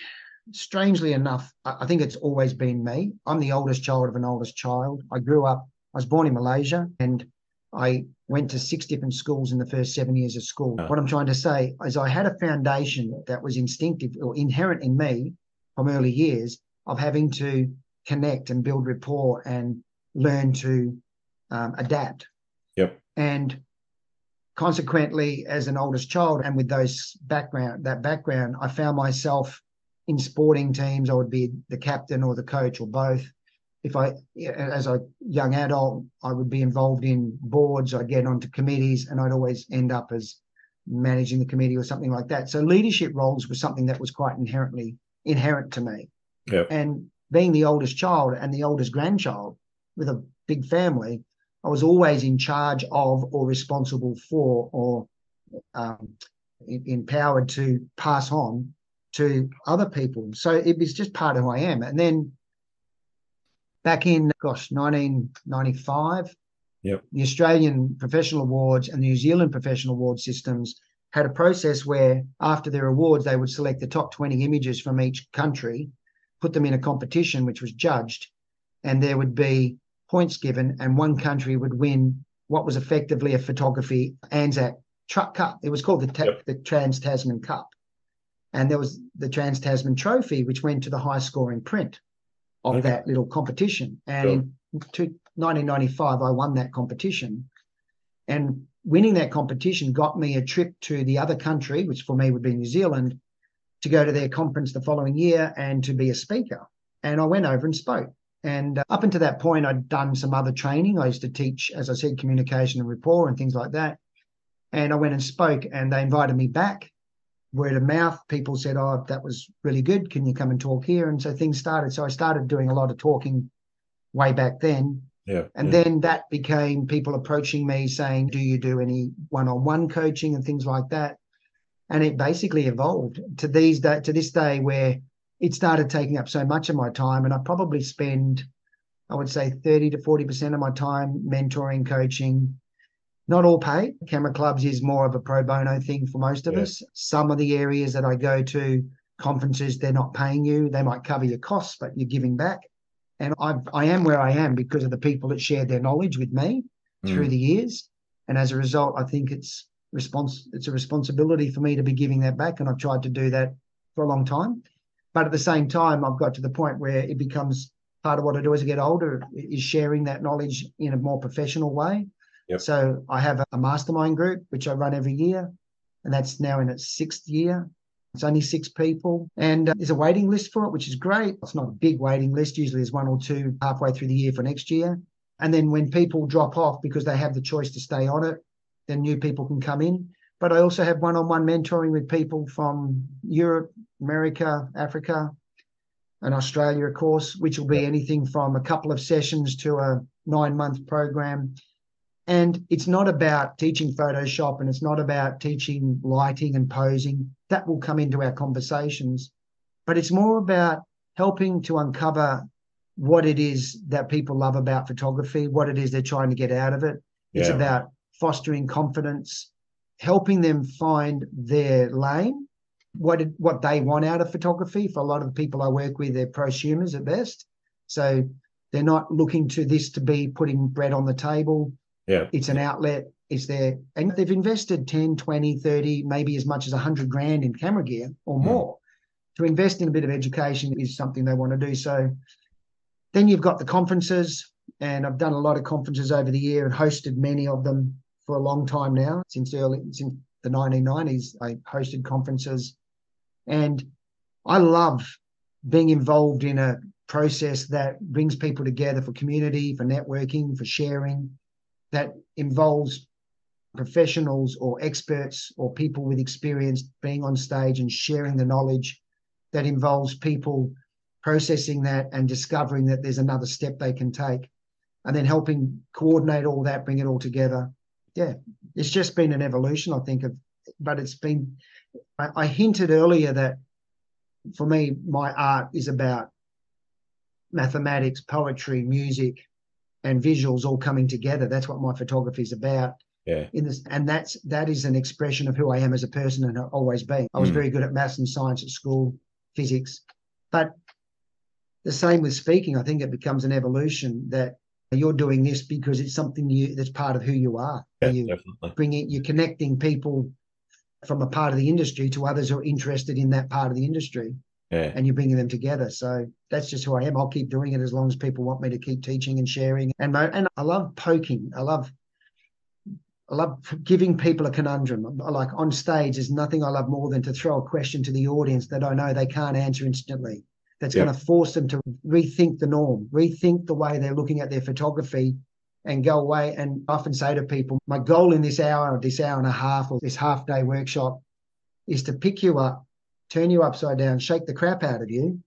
strangely enough, I think it's always been me. I'm the oldest child of an oldest child. I grew up, I was born in Malaysia, and I went to six different schools in the first seven years of school. Oh. What I'm trying to say is I had a foundation that was instinctive or inherent in me from early years of having to connect and build rapport and learn to um, adapt. Yep. And consequently, as an oldest child and with those background, that background, I found myself in sporting teams. I would be the captain or the coach or both if I, as a young adult, I would be involved in boards, I'd get onto committees, and I'd always end up as managing the committee or something like that. So leadership roles was something that was quite inherently inherent to me. Yep. And being the oldest child and the oldest grandchild with a big family, I was always in charge of or responsible for or um, empowered to pass on to other people. So it was just part of who I am. And then back in, gosh, 1995. Yep. The Australian Professional Awards and the New Zealand Professional Award systems had a process where, after their awards, they would select the top 20 images from each country, put them in a competition which was judged, and there would be points given, and one country would win what was effectively a photography Anzac Truck Cup. It was called the, ta- yep. the Trans Tasman Cup. And there was the Trans Tasman Trophy, which went to the high scoring print. of okay. that little competition. And sure. in 1995, I won that competition. And winning that competition got me a trip to the other country, which for me would be New Zealand, to go to their conference the following year and to be a speaker. And I went over and spoke. And uh, up until that point, I'd done some other training. I used to teach, as I said, communication and rapport and things like that. And I went and spoke, and they invited me back. Word of mouth, people said, Oh, that was really good. Can you come and talk here? And so things started. So I started doing a lot of talking way back then. Yeah. And yeah. then that became people approaching me saying, Do you do any one on one coaching and things like that? And it basically evolved to these day, to this day where it started taking up so much of my time. And I probably spend, I would say 30 to 40% of my time mentoring, coaching, not all paid. Camera clubs is more of a pro bono thing for most of yeah. us. Some of the areas that I go to, conferences, they're not paying you. They might cover your costs, but you're giving back. And I've, I am where I am because of the people that shared their knowledge with me mm. through the years. And as a result, I think it's response it's a responsibility for me to be giving that back. And I've tried to do that for a long time. But at the same time, I've got to the point where it becomes part of what I do as I get older is sharing that knowledge in a more professional way. Yep. So I have a mastermind group which I run every year, and that's now in its sixth year. It's only six people, and uh, there's a waiting list for it, which is great. It's not a big waiting list. Usually, there's one or two halfway through the year for next year. And then when people drop off because they have the choice to stay on it, then new people can come in. But I also have one-on-one mentoring with people from Europe, America, Africa, and Australia, of course, which will be anything from a couple of sessions to a nine-month program. And it's not about teaching Photoshop and it's not about teaching lighting and posing. That will come into our conversations. But it's more about helping to uncover what it is that people love about photography, what it is they're trying to get out of it. It's yeah. about fostering confidence, helping them find their lane, what what they want out of photography. For a lot of the people I work with, they're prosumers at best. So they're not looking to this to be putting bread on the table. Yeah. It's an outlet. It's there. And they've invested 10, 20, 30, maybe as much as 100 grand in camera gear or more. Mm. To invest in a bit of education is something they want to do. So then you've got the conferences, and I've done a lot of conferences over the year and hosted many of them for a long time now. Since early since the 1990s, I hosted conferences, and I love being involved in a process that brings people together for community, for networking, for sharing, that involves professionals or experts or people with experience being on stage and sharing the knowledge that involves people processing that and discovering that there's another step they can take and then helping coordinate all that bring it all together yeah it's just been an evolution i think of but it's been I, I hinted earlier that for me my art is about mathematics poetry music and visuals all coming together. That's what my photography is about. Yeah. In this, and that's that is an expression of who I am as a person and I've always been. I was mm. very good at maths and science at school, physics, but the same with speaking. I think it becomes an evolution that you're doing this because it's something you that's part of who you are. Yeah, you definitely. Bringing you're connecting people from a part of the industry to others who are interested in that part of the industry yeah. and you're bringing them together. So that's just who I am. I'll keep doing it as long as people want me to keep teaching and sharing. And and I love poking. I love I love giving people a conundrum. Like on stage, there's nothing I love more than to throw a question to the audience that I know they can't answer instantly. That's yeah. going to force them to rethink the norm, rethink the way they're looking at their photography, and go away. And often say to people, my goal in this hour, or this hour and a half, or this half day workshop, is to pick you up turn you upside down, shake the crap out of you,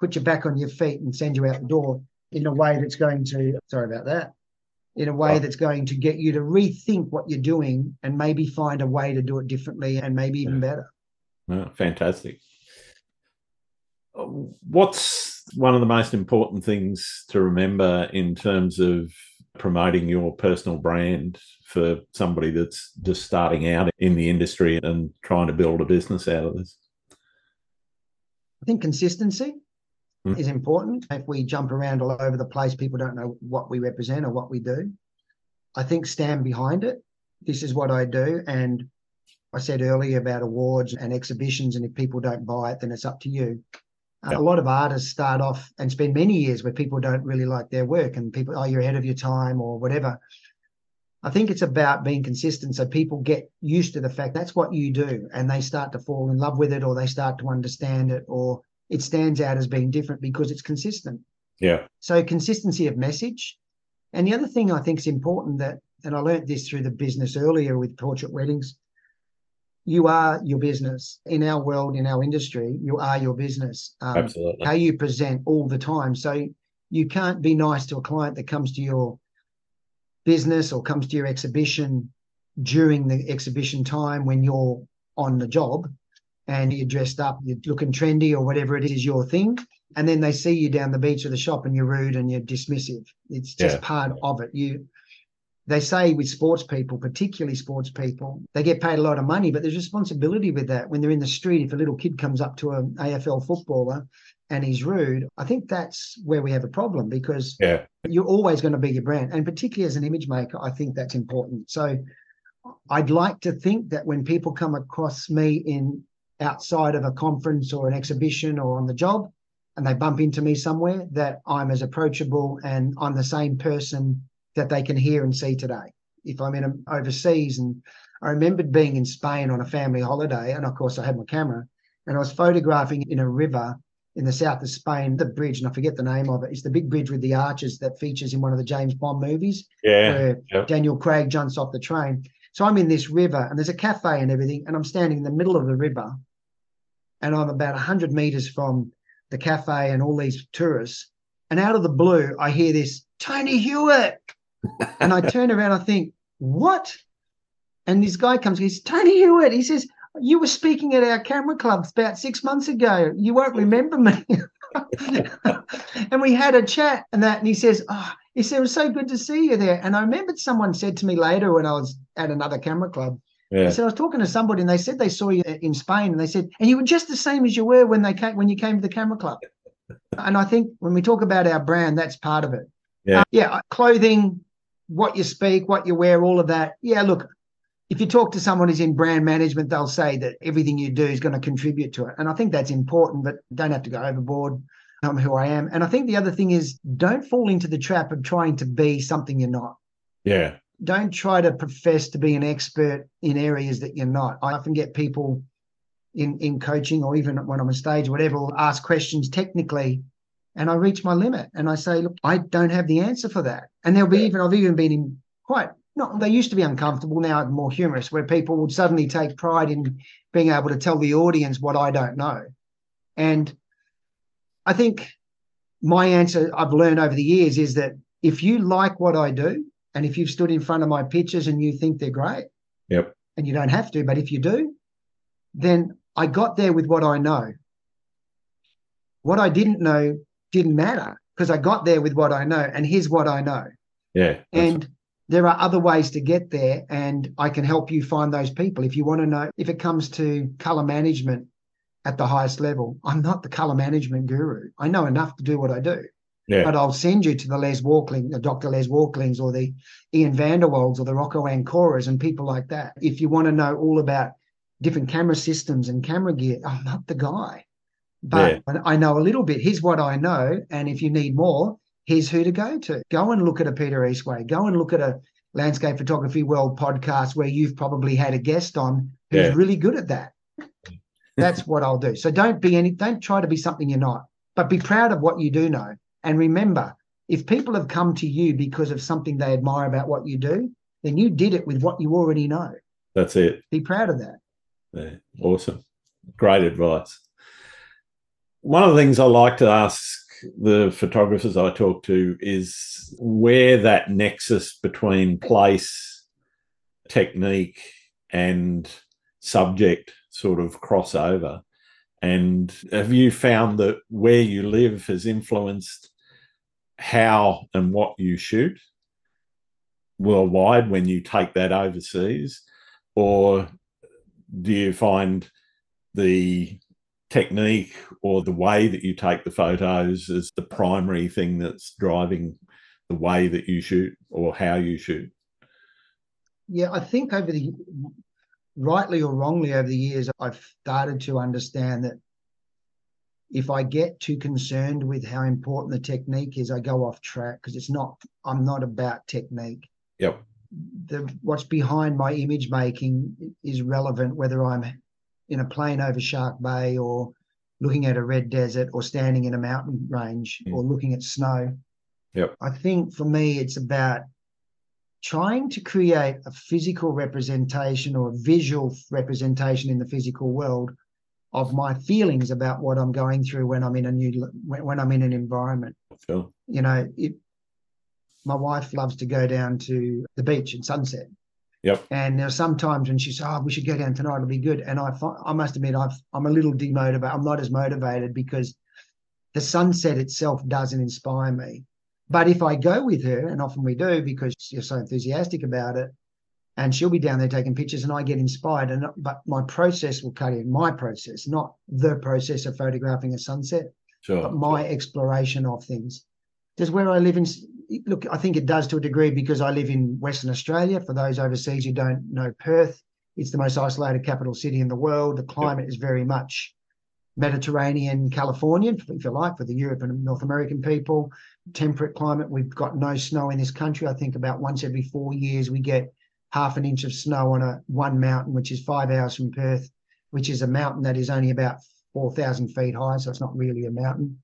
put you back on your feet, and send you out the door in a way that's going to, sorry about that, in a way oh. that's going to get you to rethink what you're doing and maybe find a way to do it differently and maybe even better. Oh, fantastic. What's one of the most important things to remember in terms of promoting your personal brand for somebody that's just starting out in the industry and trying to build a business out of this? I think consistency mm. is important. If we jump around all over the place, people don't know what we represent or what we do. I think stand behind it. This is what I do. And I said earlier about awards and exhibitions, and if people don't buy it, then it's up to you. A lot of artists start off and spend many years where people don't really like their work and people, oh, you're ahead of your time or whatever. I think it's about being consistent so people get used to the fact that's what you do and they start to fall in love with it or they start to understand it or it stands out as being different because it's consistent. Yeah. So consistency of message. And the other thing I think is important that, and I learned this through the business earlier with portrait weddings, you are your business in our world, in our industry, you are your business. Um, Absolutely. How you present all the time. So you can't be nice to a client that comes to your business or comes to your exhibition during the exhibition time when you're on the job and you're dressed up, you're looking trendy or whatever it is your thing. And then they see you down the beach of the shop and you're rude and you're dismissive. It's just yeah. part of it. You they say with sports people, particularly sports people, they get paid a lot of money, but there's responsibility with that. When they're in the street, if a little kid comes up to an AFL footballer and he's rude, I think that's where we have a problem because yeah. you're always going to be your brand. And particularly as an image maker, I think that's important. So I'd like to think that when people come across me in outside of a conference or an exhibition or on the job and they bump into me somewhere, that I'm as approachable and I'm the same person that they can hear and see today. If I'm in overseas, and I remembered being in Spain on a family holiday, and of course I had my camera, and I was photographing in a river in the south of Spain, the bridge, and I forget the name of it. It's the big bridge with the arches that features in one of the James Bond movies, yeah, where yeah. Daniel Craig jumps off the train. So I'm in this river, and there's a cafe and everything, and I'm standing in the middle of the river, and I'm about hundred meters from the cafe and all these tourists, and out of the blue, I hear this Tony Hewitt and I turn around, I think, what? And this guy comes, he's Tony Hewitt. He says, You were speaking at our camera club about six months ago. You won't remember me. and we had a chat and that, and he says, Oh, he said, It was so good to see you there. And I remembered someone said to me later when I was at another camera club, yeah. I said I was talking to somebody and they said they saw you in Spain and they said, and you were just the same as you were when they came when you came to the camera club. and I think when we talk about our brand, that's part of it. Yeah. Uh, yeah. Clothing, what you speak, what you wear, all of that. Yeah, look, if you talk to someone who's in brand management, they'll say that everything you do is going to contribute to it. And I think that's important, but don't have to go overboard. I'm who I am. And I think the other thing is don't fall into the trap of trying to be something you're not. Yeah. Don't try to profess to be an expert in areas that you're not. I often get people in, in coaching or even when I'm on stage or whatever, ask questions technically and I reach my limit and I say, look, I don't have the answer for that. And there'll be even I've even been in quite not they used to be uncomfortable, now more humorous, where people would suddenly take pride in being able to tell the audience what I don't know. And I think my answer I've learned over the years is that if you like what I do, and if you've stood in front of my pictures and you think they're great, yep, and you don't have to, but if you do, then I got there with what I know. What I didn't know didn't matter because I got there with what I know, and here's what I know. Yeah. And there are other ways to get there, and I can help you find those people. If you want to know, if it comes to color management at the highest level, I'm not the color management guru. I know enough to do what I do. Yeah. But I'll send you to the Les Walkling, the Dr. Les Walklings, or the Ian van der Woldes, or the Rocco Ancoras, and people like that. If you want to know all about different camera systems and camera gear, I'm not the guy. But yeah. I know a little bit. Here's what I know. And if you need more, here's who to go to. Go and look at a Peter Eastway. Go and look at a Landscape Photography World podcast where you've probably had a guest on who's yeah. really good at that. That's what I'll do. So don't be any, don't try to be something you're not, but be proud of what you do know. And remember, if people have come to you because of something they admire about what you do, then you did it with what you already know. That's it. Be proud of that. Yeah. Awesome. Great advice one of the things I like to ask the photographers I talk to is where that nexus between place, technique, and subject sort of cross over. And have you found that where you live has influenced how and what you shoot worldwide when you take that overseas? Or do you find the technique or the way that you take the photos is the primary thing that's driving the way that you shoot or how you shoot? Yeah, I think over the rightly or wrongly over the years, I've started to understand that if I get too concerned with how important the technique is, I go off track because it's not, I'm not about technique. Yep. The, what's behind my image making is relevant whether I'm in a plane over Shark Bay or looking at a red desert or standing in a mountain range mm. or looking at snow. Yep. I think for me, it's about trying to create a physical representation or a visual representation in the physical world of my feelings about what I'm going through when I'm in a new when I'm in an environment. Sure. You know, it, my wife loves to go down to the beach at sunset. Yep. And there sometimes when she says, "Oh, we should go down tonight; it'll be good," and I I must admit i am a little demotivated. I'm not as motivated because the sunset itself doesn't inspire me. But if I go with her, and often we do because you're so enthusiastic about it, and she'll be down there taking pictures, and I get inspired. And but my process will cut in my process, not the process of photographing a sunset, sure, but my exploration of things. Does where I live in look? I think it does to a degree because I live in Western Australia. For those overseas who don't know Perth, it's the most isolated capital city in the world. The climate yep. is very much Mediterranean, Californian, if you like, for the Europe and North American people. Temperate climate. We've got no snow in this country. I think about once every four years we get half an inch of snow on a one mountain, which is five hours from Perth, which is a mountain that is only about four thousand feet high, so it's not really a mountain.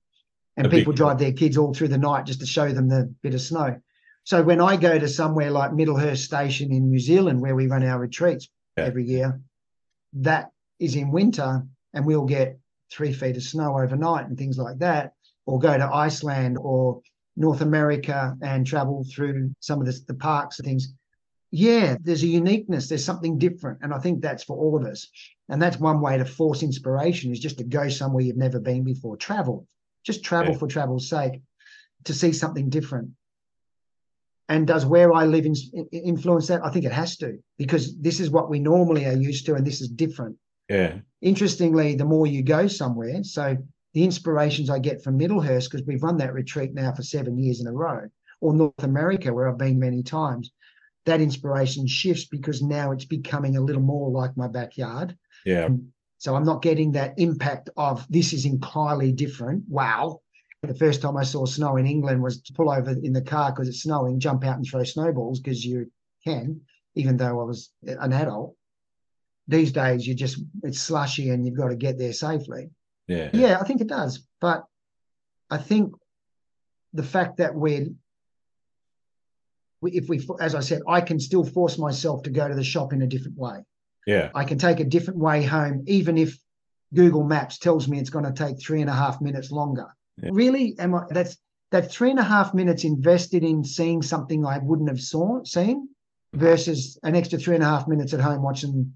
And a people big... drive their kids all through the night just to show them the bit of snow. So when I go to somewhere like Middlehurst Station in New Zealand, where we run our retreats yeah. every year, that is in winter, and we'll get three feet of snow overnight and things like that, or go to Iceland or North America and travel through some of the, the parks and things. Yeah, there's a uniqueness, there's something different. And I think that's for all of us. And that's one way to force inspiration is just to go somewhere you've never been before. Travel, just travel yeah. for travel's sake to see something different. And does where I live in, influence that? I think it has to, because this is what we normally are used to, and this is different. Yeah. Interestingly, the more you go somewhere, so the inspirations I get from Middlehurst, because we've run that retreat now for seven years in a row, or North America, where I've been many times, that inspiration shifts because now it's becoming a little more like my backyard. Yeah. Mm. So I'm not getting that impact of this is entirely different. Wow. The first time I saw snow in England was to pull over in the car because it's snowing, jump out and throw snowballs because you can, even though I was an adult these days you just it's slushy and you've got to get there safely. Yeah. Yeah, I think it does. But I think the fact that we're if we as I said, I can still force myself to go to the shop in a different way. Yeah. I can take a different way home, even if Google Maps tells me it's going to take three and a half minutes longer. Yeah. Really? Am I that's that three and a half minutes invested in seeing something I wouldn't have saw seen mm-hmm. versus an extra three and a half minutes at home watching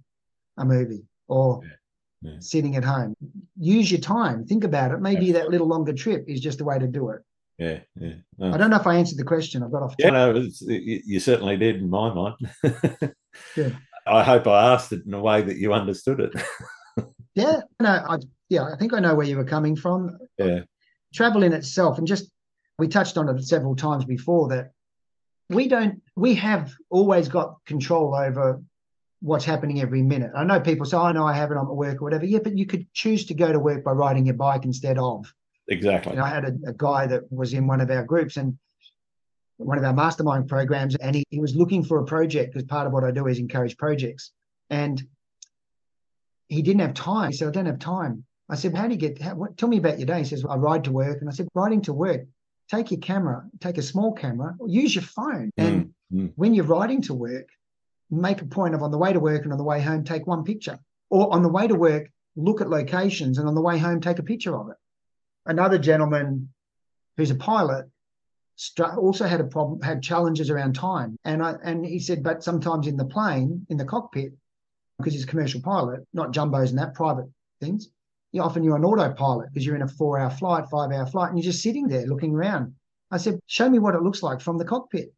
a movie or yeah. Yeah. sitting at home. Use your time. Think about it. Maybe that little longer trip is just the way to do it. Yeah, yeah. No. I don't know if I answered the question. I've got off. Yeah, no, you certainly did in my mind. yeah. I hope I asked it in a way that you understood it. yeah, no, I yeah, I think I know where you were coming from. Yeah. Travel in itself, and just we touched on it several times before that we don't we have always got control over what's happening every minute. I know people say, "I oh, know I have it on at work or whatever." Yeah, but you could choose to go to work by riding your bike instead of. Exactly. You know, I had a, a, guy that was in one of our groups and one of our mastermind programs, and he, he was looking for a project because part of what I do is encourage projects, and he didn't have time. He said, "I don't have time." I said, "How do you get? How, what, tell me about your day." He says, "I ride to work," and I said, "Riding to work." Take your camera, take a small camera, use your phone. And mm, mm. when you're riding to work, make a point of on the way to work and on the way home, take one picture. Or on the way to work, look at locations and on the way home, take a picture of it. Another gentleman who's a pilot also had a problem, had challenges around time. And I and he said, but sometimes in the plane, in the cockpit, because he's a commercial pilot, not jumbos and that private things, you often you're an autopilot because you're in a four hour flight, five hour flight, and you're just sitting there looking around. I said, show me what it looks like from the cockpit.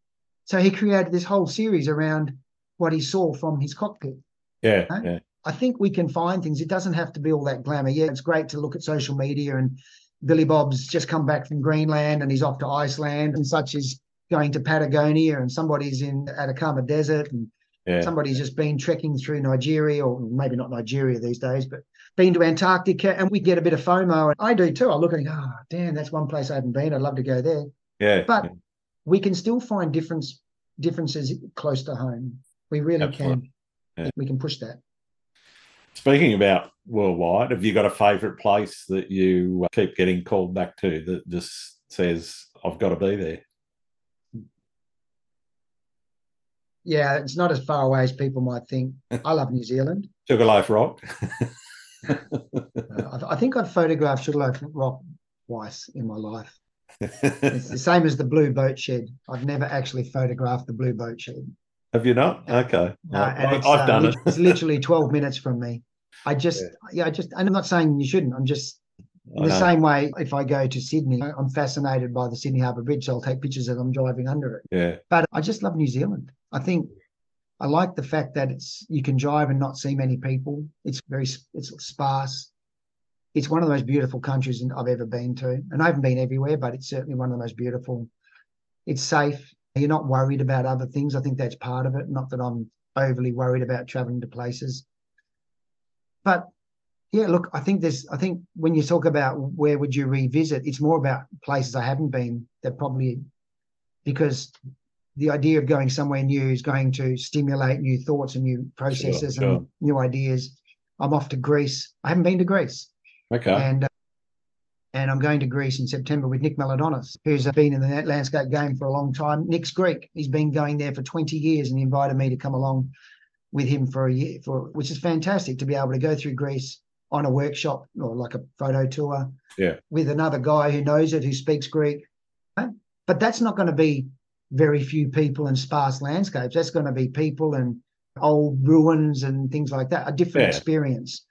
So he created this whole series around what he saw from his cockpit. Yeah, yeah. I think we can find things. It doesn't have to be all that glamour. Yeah, it's great to look at social media and Billy Bob's just come back from Greenland and he's off to Iceland and such is going to Patagonia and somebody's in Atacama Desert and Yeah. Somebody's just been trekking through Nigeria, or maybe not Nigeria these days, but been to Antarctica, and we get a bit of FOMO. And I do too. I look and go, oh, damn, that's one place I haven't been. I'd love to go there. Yeah. But yeah. we can still find difference differences close to home. We really Absolutely. can. Yeah. We can push that. Speaking about worldwide, have you got a favourite place that you uh, keep getting called back to that just says, I've got to be there? Yeah, it's not as far away as people might think. I love New Zealand. Sugarloaf Rock. uh, I think I've photographed Sugarloaf Rock twice in my life. it's the same as the blue boat shed. I've never actually photographed the blue boat shed. Have you not? Okay. Uh, I, have uh, done it. it's literally 12 minutes from me. I just, yeah. yeah, I just, and I'm not saying you shouldn't. I'm just, in the same way, if I go to Sydney, I'm fascinated by the Sydney Harbour Bridge. So I'll take pictures as I'm driving under it. Yeah. But I just love New Zealand. I think I like the fact that it's you can drive and not see many people. It's very it's sparse. It's one of the most beautiful countries I've ever been to, and I haven't been everywhere, but it's certainly one of the most beautiful. It's safe. You're not worried about other things. I think that's part of it. Not that I'm overly worried about traveling to places. But yeah, look, I think there's, I think when you talk about where would you revisit, it's more about places I haven't been that probably because the idea of going somewhere new is going to stimulate new thoughts and new processes sure, sure. and new ideas. I'm off to Greece. I haven't been to Greece. Okay. And and I'm going to Greece in September with Nick Melidonis, who's been in the landscape game for a long time. Nick's Greek. He's been going there for 20 years, and he invited me to come along with him for a year, for which is fantastic to be able to go through Greece on a workshop or like a photo tour. Yeah. With another guy who knows it, who speaks Greek. But that's not going to be very few people and sparse landscapes. That's going to be people and old ruins and things like that. A different yeah. experience.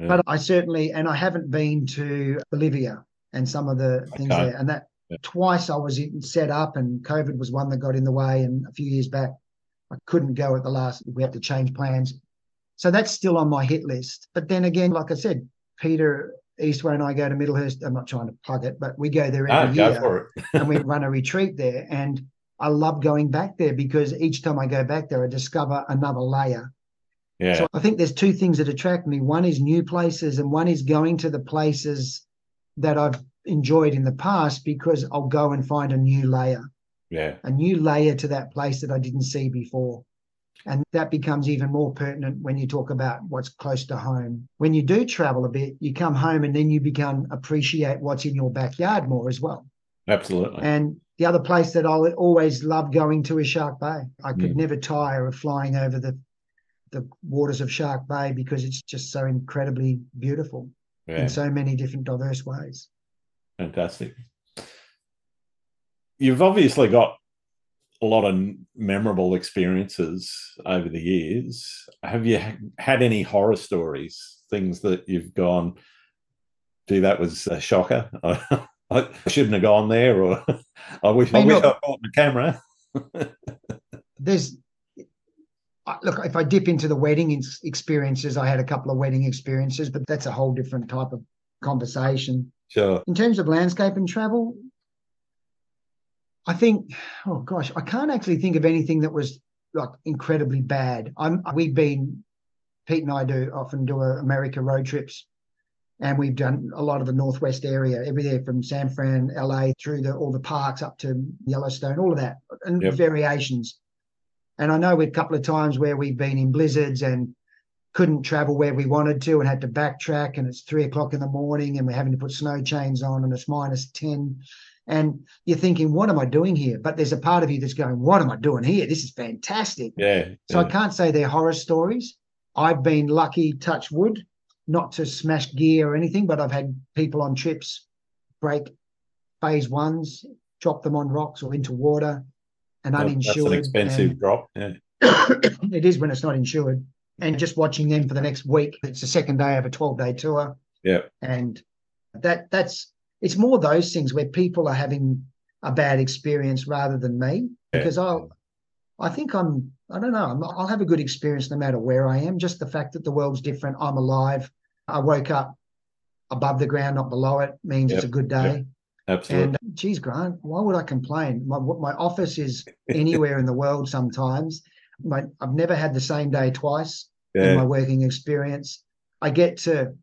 Yeah. But I certainly, and I haven't been to Bolivia and some of the things okay. there. And that yeah. twice I was set up, and COVID was one that got in the way. And a few years back, I couldn't go at the last. We had to change plans. So that's still on my hit list. But then again, like I said, Peter Eastway and I go to Middlehurst. I'm not trying to plug it, but we go there every oh, year and we run a retreat there. And I love going back there because each time I go back there, I discover another layer. Yeah. So I think there's two things that attract me. One is new places, and one is going to the places that I've enjoyed in the past because I'll go and find a new layer. Yeah. A new layer to that place that I didn't see before. And that becomes even more pertinent when you talk about what's close to home. When you do travel a bit, you come home and then you become appreciate what's in your backyard more as well. Absolutely. And the other place that I always love going to is Shark Bay. I could mm. never tire of flying over the the waters of Shark Bay because it's just so incredibly beautiful yeah. in so many different diverse ways. Fantastic. You've obviously got a lot of memorable experiences over the years. Have you had any horror stories? Things that you've gone, gee, that was a shocker. I shouldn't have gone there, or I wish I, mean, I wish look, I bought the camera. there's look if I dip into the wedding experiences, I had a couple of wedding experiences, but that's a whole different type of conversation. Sure. In terms of landscape and travel, I think, oh gosh, I can't actually think of anything that was like incredibly bad. I'm we've been Pete and I do often do America road trips and we've done a lot of the northwest area, everywhere from San Fran, LA, through the, all the parks up to Yellowstone, all of that, and yep. variations. And I know we've a couple of times where we've been in blizzards and couldn't travel where we wanted to and had to backtrack, and it's three o'clock in the morning, and we're having to put snow chains on, and it's minus ten. And you're thinking, what am I doing here? But there's a part of you that's going, what am I doing here? This is fantastic. Yeah. So yeah. I can't say they're horror stories. I've been lucky, touch wood, not to smash gear or anything, but I've had people on trips break phase ones, drop them on rocks or into water and uninsured. That's an expensive and drop. Yeah. it is when it's not insured. And just watching them for the next week. It's the second day of a 12 day tour. Yeah. And that that's it's more those things where people are having a bad experience rather than me. Yeah. Because I'll I think I'm I don't know, I'll have a good experience no matter where I am. Just the fact that the world's different, I'm alive. I woke up above the ground, not below it, means yep. it's a good day. Absolutely. And uh, geez, Grant, why would I complain? My my office is anywhere in the world sometimes. My, I've never had the same day twice yeah. in my working experience. I get to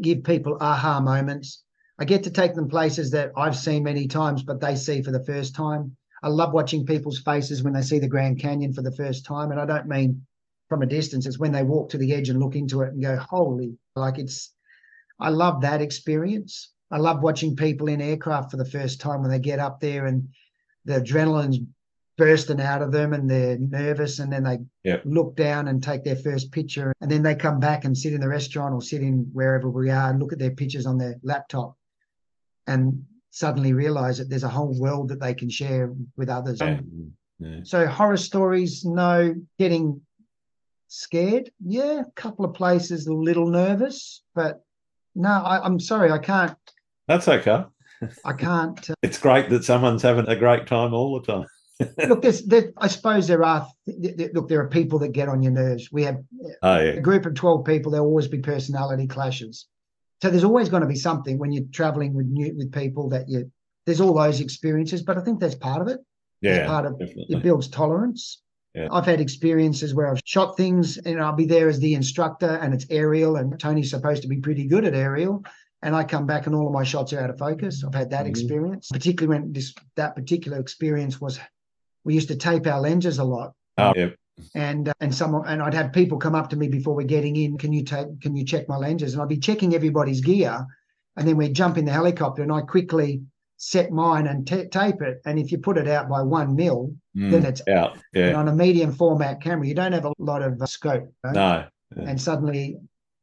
give people aha moments. I get to take them places that I've seen many times, but they see for the first time. I love watching people's faces when they see the Grand Canyon for the first time. And I don't mean from a distance, it's when they walk to the edge and look into it and go, holy, like it's, I love that experience. I love watching people in aircraft for the first time when they get up there and the adrenaline's bursting out of them and they're nervous and then they yep. look down and take their first picture and then they come back and sit in the restaurant or sit in wherever we are and look at their pictures on their laptop and suddenly realize that there's a whole world that they can share with others. Yeah. Yeah. So horror stories, no. Getting scared, yeah. A couple of places, a little nervous, but no. I, am sorry, I can't. That's okay. I can't. Uh, it's great that someone's having a great time all the time. look, there's, there, I suppose there are. Look, there are people that get on your nerves. We have oh, yeah. a group of twelve people. There will always be personality clashes. So there's always going to be something when you're traveling with new with people that you. There's all those experiences, but I think that's part of it. Yeah, part of definitely. it builds tolerance. Yeah. I've had experiences where I've shot things and I'll be there as the instructor and it's aerial and Tony's supposed to be pretty good at aerial and I come back and all of my shots are out of focus. I've had that mm-hmm. experience, particularly when this that particular experience was we used to tape our lenses a lot. Oh, yeah. And uh, and someone and I'd have people come up to me before we're getting in. Can you take? Can you check my lenses? And I'd be checking everybody's gear, and then we'd jump in the helicopter, and I quickly set mine and t- tape it. And if you put it out by one mil, mm, then it's out. Yeah. And on a medium format camera, you don't have a lot of uh, scope. Right? No. Yeah. And suddenly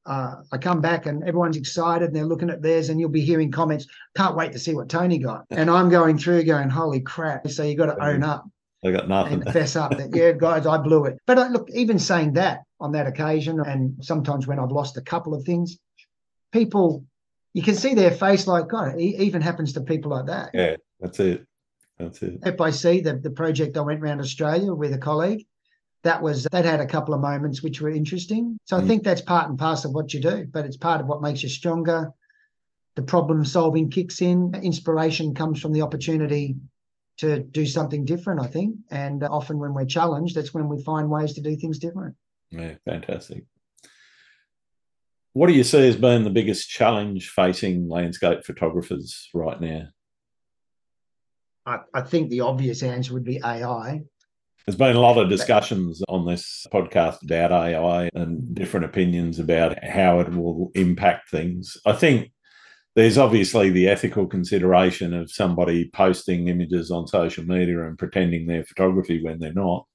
uh, I come back and everyone's excited and they're looking at theirs and you'll be hearing comments, can't wait to see what Tony got. And I'm going through going, holy crap. So you got to own up. I got nothing. And fess up that, yeah, guys, I blew it. But uh, look, even saying that on that occasion, and sometimes when I've lost a couple of things, people, you can see their face like, God, it even happens to people like that. Yeah, that's it. That's it. FIC, the, the project I went around Australia with a colleague, that was, that had a couple of moments which were interesting. So I mm. think that's part and parcel of what you do, but it's part of what makes you stronger. The problem solving kicks in. Inspiration comes from the opportunity to do something different, I think. And often when we're challenged, that's when we find ways to do things different. Yeah, fantastic. What do you see as being the biggest challenge facing landscape photographers right now? I, I think the obvious answer would be AI. There's been a lot of discussions on this podcast about AI and different opinions about how it will impact things. I think there's obviously the ethical consideration of somebody posting images on social media and pretending they're photography when they're not.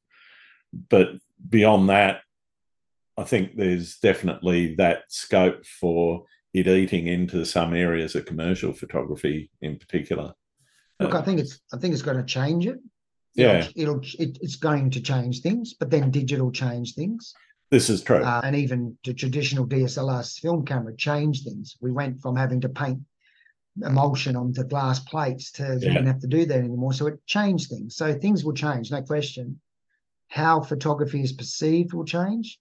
But beyond that, I think there's definitely that scope for it eating into some areas of commercial photography in particular. Look, uh, I think it's I think it's going to change it. Yeah, it'll, it'll it, it's going to change things, but then digital change things. This is true. Uh, and even the traditional DSLR film camera changed things. We went from having to paint emulsion onto glass plates to yeah. didn't have to do that anymore. So it changed things. So things will change, no question. How photography is perceived will change,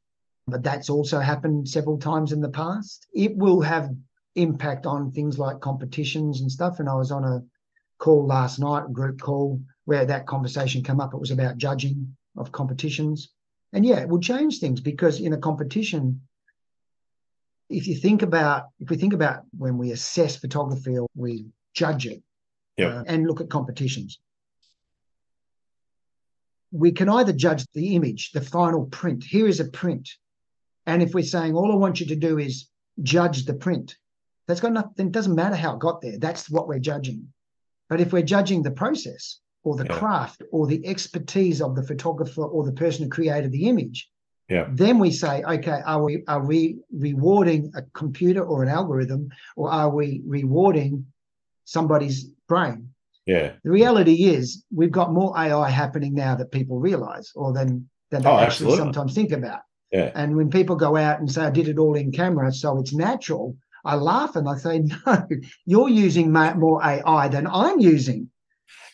but that's also happened several times in the past. It will have impact on things like competitions and stuff. And I was on a call last night, a group call, where that conversation came up. It was about judging of competitions and yeah, it will change things because in a competition, if you think about if we think about when we assess photography or we judge it yep. uh, and look at competitions, we can either judge the image, the final print. Here is a print, and if we're saying all I want you to do is judge the print, that's got nothing. It doesn't matter how it got there. That's what we're judging. But if we're judging the process, or the yeah. craft or the expertise of the photographer or the person who created the image. Yeah. Then we say, okay, are we are we rewarding a computer or an algorithm, or are we rewarding somebody's brain? Yeah. The reality is we've got more AI happening now that people realize or than than they oh, actually absolutely. sometimes think about. Yeah. And when people go out and say, I did it all in camera, so it's natural, I laugh and I say, no, you're using more AI than I'm using.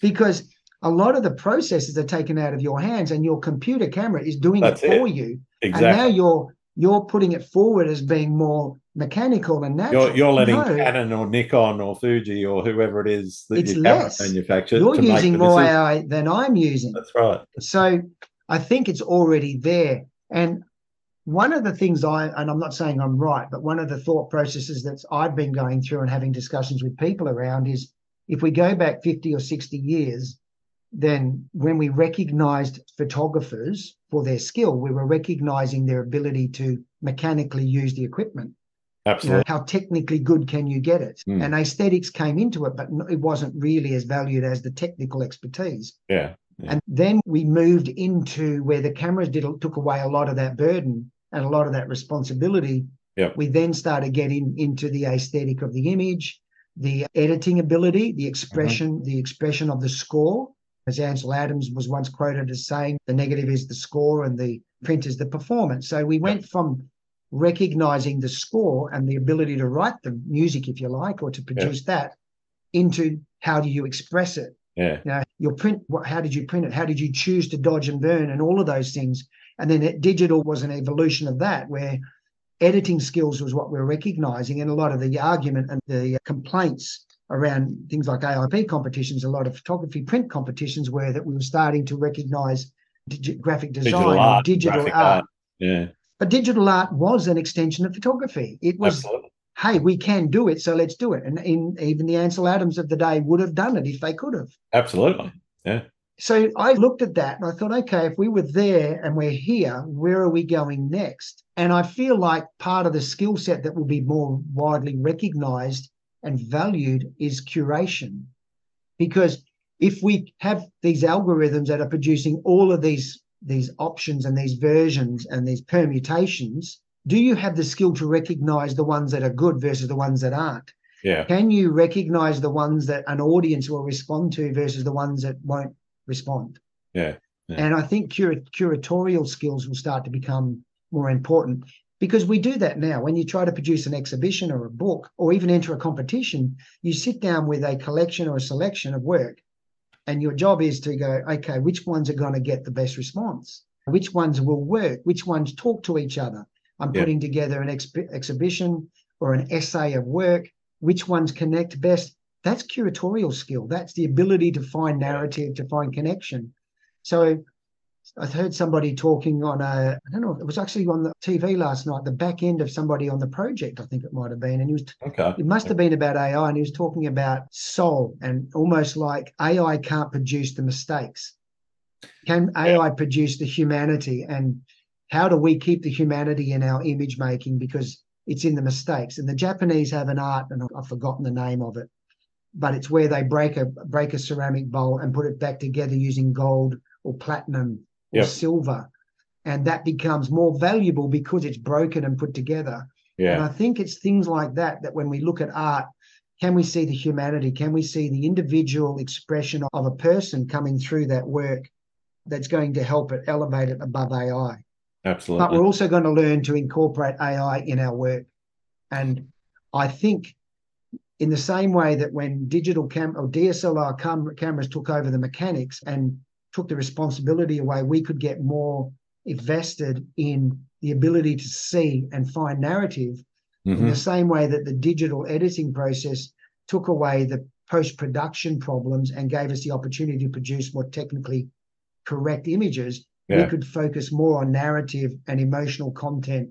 Because a lot of the processes are taken out of your hands and your computer camera is doing That's it for it. you exactly. and now you're you're putting it forward as being more mechanical and natural you're, you're letting no. canon or nikon or fuji or whoever it is that it's you less manufacture you're using more ai than i'm using that's right so I think it's already there. And one of the things I, and I'm not saying I'm right, but one of the thought processes that I've been going through and having discussions with people around is if we go back 50 or 60 years, then when we recognized photographers for their skill, we were recognizing their ability to mechanically use the equipment. Absolutely. You know, how technically good can you get it? Mm. And aesthetics came into it, but it wasn't really as valued as the technical expertise. Yeah. yeah. And then we moved into where the cameras did took away a lot of that burden and a lot of that responsibility. Yep. We then started getting into the aesthetic of the image, the editing ability, the expression, mm-hmm. the expression of the score. As Ansel Adams was once quoted as saying, the negative is the score and the print is the performance. So we went from recognizing the score and the ability to write the music, if you like, or to produce that into how do you express it? Yeah. You know, your print, what, how did you print it? How did you choose to dodge and burn and all of those things? And then it, digital was an evolution of that, where editing skills was what we we're recognizing. And a lot of the argument and the complaints around things like AIPP competitions, a lot of photography print competitions were that we were starting to recognize digi- graphic design digital art, or digital art. art. Yeah. But digital art was an extension of photography. It was, Absolutely. hey, we can do it, so let's do it. And in, even the Ansel Adams of the day would have done it if they could have. Absolutely. Yeah. So I looked at that and I thought, okay, if we were there and we're here, where are we going next? And I feel like part of the skill set that will be more widely recognized and valued is curation. Because if we have these algorithms that are producing all of these these options and these versions and these permutations, do you have the skill to recognize the ones that are good versus the ones that aren't? Yeah. Can you recognize the ones that an audience will respond to versus the ones that won't respond? Yeah. yeah. And I think cur- curatorial skills will start to become more important because we do that now. When you try to produce an exhibition or a book or even enter a competition, you sit down with a collection or a selection of work and your job is to go, okay, which ones are going to get the best response? Which ones will work? Which ones talk to each other? I'm yeah. putting together an ex- exhibition or an essay of work. Which ones connect best? That's curatorial skill. That's the ability to find narrative, to find connection. So I heard somebody talking on a, I don't know, it was actually on the TV last night, the back end of somebody on the project, I think it might have been. And he was, okay. it must have been about AI. And he was talking about soul and almost like AI can't produce the mistakes. Can AI produce the humanity? And how do we keep the humanity in our image making? Because it's in the mistakes. And the Japanese have an art, and I've forgotten the name of it, but it's where they break a break a ceramic bowl and put it back together using gold or platinum or yep. silver. And that becomes more valuable because it's broken and put together. Yeah. And I think it's things like that that when we look at art, can we see the humanity? Can we see the individual expression of a person coming through that work that's going to help it elevate it above AI? Absolutely. But we're also going to learn to incorporate AI in our work. And I think in the same way that when digital cam or DSLR cam- cameras took over the mechanics and took the responsibility away, we could get more invested in the ability to see and find narrative mm-hmm. in the same way that the digital editing process took away the post production problems and gave us the opportunity to produce more technically correct images. Yeah. We could focus more on narrative and emotional content.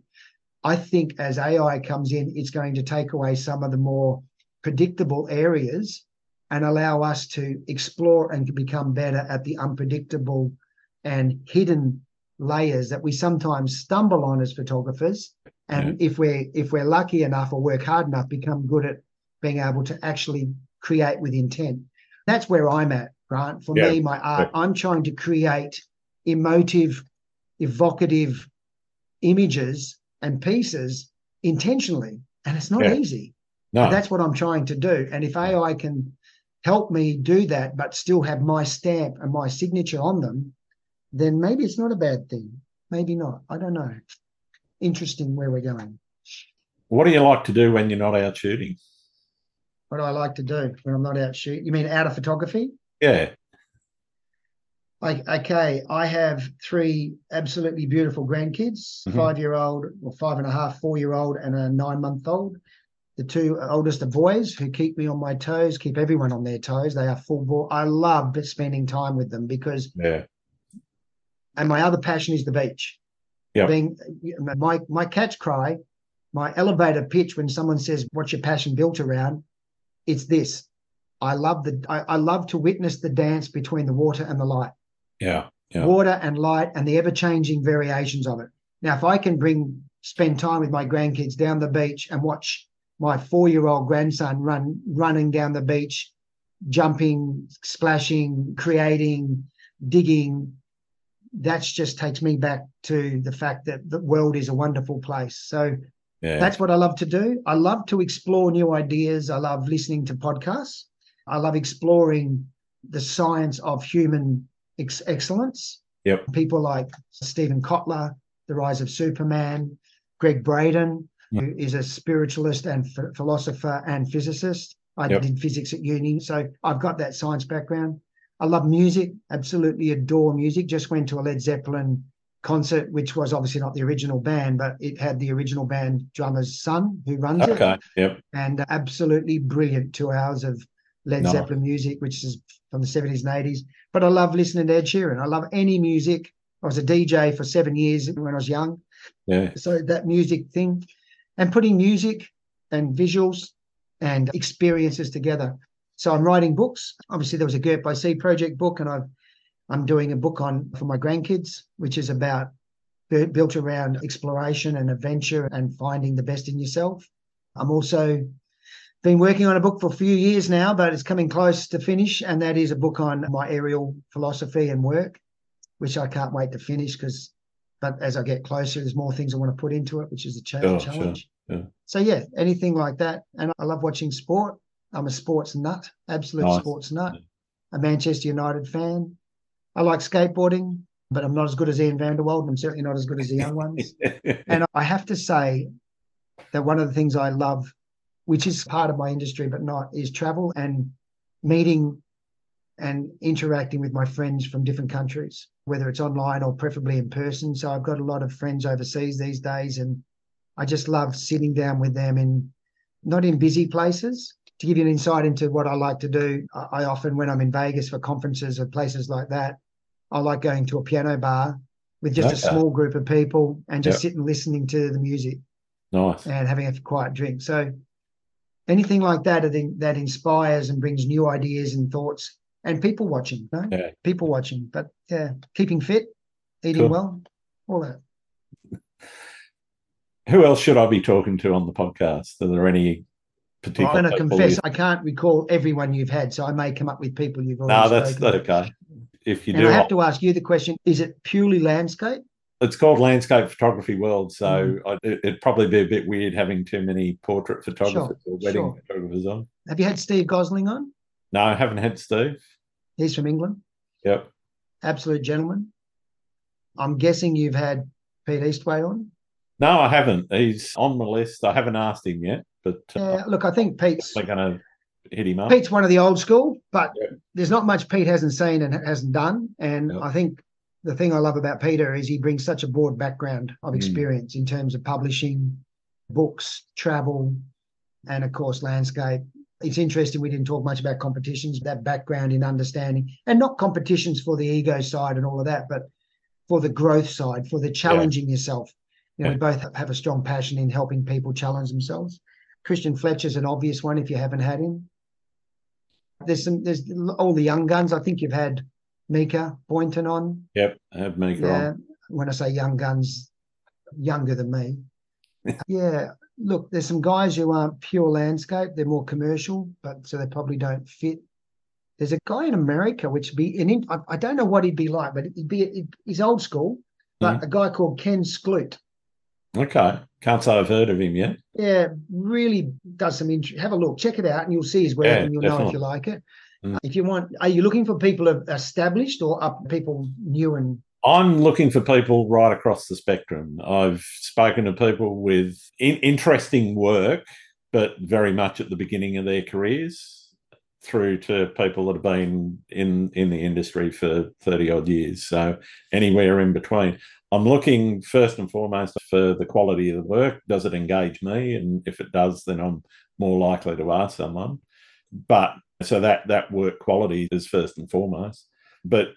I think as AI comes in, it's going to take away some of the more predictable areas and allow us to explore and become better at the unpredictable and hidden layers that we sometimes stumble on as photographers and yeah. if we're if we're lucky enough or work hard enough become good at being able to actually create with intent that's where i'm at grant for yeah. me my art yeah. i'm trying to create emotive evocative images and pieces intentionally and it's not easy no. That's what i'm trying to do and if ai can help me do that, but still have my stamp and my signature on them, then maybe it's not a bad thing. Maybe not. I don't know. Interesting where we're going. What do you like to do when you're not out shooting? What do I like to do when I'm not out shooting? You mean out of photography? Yeah. I, okay, I have three absolutely beautiful grandkids, mm-hmm. five year old, or five and a half, four year old, and a nine month old the two oldest are boys who keep me on my toes, keep everyone on their toes. They are full ball. I love spending time with them because yeah. And my other passion is the beach. Yeah. Being my my catch cry, my elevator pitch when someone says, "What's your passion built around?" It's this. I love the I, I love to witness the dance between the water and the light. Yeah. Yeah. Water and light and the ever changing variations of it. Now, if I can bring spend time with my grandkids down the beach and watch my four year old grandson run running down the beach, jumping, splashing, creating, digging, that just takes me back to the fact that the world is a wonderful place. So Yeah. that's what I love to do. I love to explore new ideas. I love listening to podcasts. I love exploring the science of human ex- excellence. Yep. People like Steven Kotler, The Rise of Superman, Gregg Braden, Yep. who is a spiritualist and ph- philosopher and physicist. I Yep. did physics at uni, so I've got that science background. I love music, absolutely adore music. Just went to a Led Zeppelin concert, which was obviously not the original band, but it had the original band drummer's son who runs it Okay. Yep. and uh, absolutely brilliant two hours of Led Nice. Zeppelin music, which is from the 70s and 80s. But I love listening to Ed Sheeran. I love any music. I was a DJ for seven years when I was young. Yeah. So that music thing and putting music and visuals and experiences together. So I'm writing books. Obviously, there was a Gert by Sea project book, and I've I'm doing a book on for my grandkids, which is about built around exploration and adventure and finding the best in yourself. I'm also been working on a book for a few years now, but it's coming close to finish, and that is a book on my aerial philosophy and work, which I can't wait to finish because. But as I get closer, there's more things I want to put into it, which is a cha- Sure, sure, challenge. Yeah. So yeah, anything like that, and I love watching sport. I'm a sports nut, absolute Nice. sports nut. A Manchester United fan. I like skateboarding, but I'm not as good as Ian van der Wolde. and I'm certainly not as good as the young ones. And I have to say that one of the things I love, which is part of my industry but not, is travel and meeting and interacting with my friends from different countries, whether it's online or preferably in person. So I've got a lot of friends overseas these days, and I just love sitting down with them in not in busy places. To give you an insight into what I like to do, I often, when I'm in Vegas for conferences or places like that, I like going to a piano bar with just a small group of people and just Yep. sitting listening to the music nice. and having a quiet drink. So anything like that that, that inspires and brings new ideas and thoughts and people watching, no? Yeah. people watching. But yeah, keeping fit, eating Cool. well, all that. Who else should I be talking to on the podcast? Are there any particular? I'm going to confess, you- I can't recall everyone you've had, so I may come up with people you've No, already that's that's with. okay. If you And do, I have to ask you the question: Is it purely landscape? it's called Landscape Photography World, so Mm. I, it, it'd probably be a bit weird having too many portrait photographers or wedding sure. photographers on. Have you had Steve Gosling on? No, I haven't had Steve. He's from England, Yep. absolute gentleman. I'm guessing you've had Pete Eastway on. No, I haven't. He's on the list. I haven't asked him yet, but uh, Yeah, look, I think Pete's going to hit him up. Pete's one of the old school, but Yeah. there's not much Pete hasn't seen and hasn't done. And Yeah. I think the thing I love about Peter is he brings such a broad background of Mm. experience in terms of publishing, books, travel, and of course landscape. It's interesting we didn't talk much about competitions, that background in understanding, and not competitions for the ego side and all of that, but for the growth side, for the challenging yourself. You know, Yeah. we both have a strong passion in helping people challenge themselves. Christian Fletcher's an obvious one if you haven't had him. There's some there's all the young guns. I think you've had Mieke Boynton on. Yep, I have Mika Yeah. on. When I say young guns, younger than me. yeah. Look, there's some guys who aren't pure landscape. They're more commercial, but so they probably don't fit. There's a guy in America, which be an in, I, I don't know what he'd be like, but he'd be he's old school. But mm-hmm. a guy called Ken Skloot. Okay, can't say I've heard of him yet. Yeah, really does some int- have a look, check it out, and you'll see his work, Yeah, and you'll know if you like it. Mm. If you want, are you looking for people established or up people new and I'm looking for people right across the spectrum. I've spoken to people with in- interesting work, but very much at the beginning of their careers, through to people that have been in in the industry for thirty odd years. So anywhere in between. I'm looking first and foremost for the quality of the work. Does it engage me? And if it does, then I'm more likely to ask someone. But so that that work quality is first and foremost. But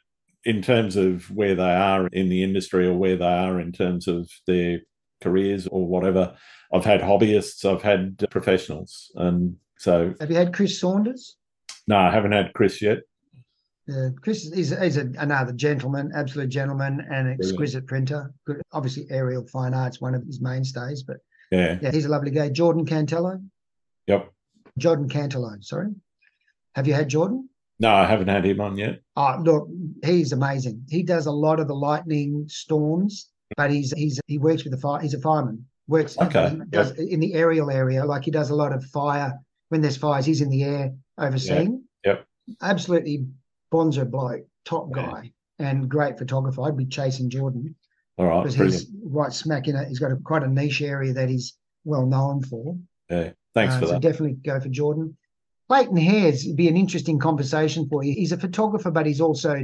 in terms of where they are in the industry or where they are in terms of their careers or whatever. I've had hobbyists, I've had professionals, and so. Have you had Chris Saunders? No, I haven't had Chris yet. Yeah, Chris is, is a, another gentleman, absolute gentleman, and exquisite Brilliant. printer. Good, obviously, aerial fine arts one of his mainstays, but yeah, yeah, he's a lovely guy. Jordan Cantelo. Yep. Jordan Cantelo. Sorry. Have you had Jordan? No, I haven't had him on yet. Oh, look, he's amazing. He does a lot of the lightning storms, but he's he's he works with the fire. He's a fireman. Works okay. does yep. in the aerial area, like he does a lot of fire. When there's fires, he's in the air overseeing. Yep. yep. Absolutely bonzer bloke, top guy, and great photographer. I'd be chasing Jordan. All right, because he's right smack in it. He's got a, quite a niche area that he's well known for. Yeah, thanks uh, for so that. definitely go for Jordan. Clayton Hares would be an interesting conversation for you. He's a photographer, but he's also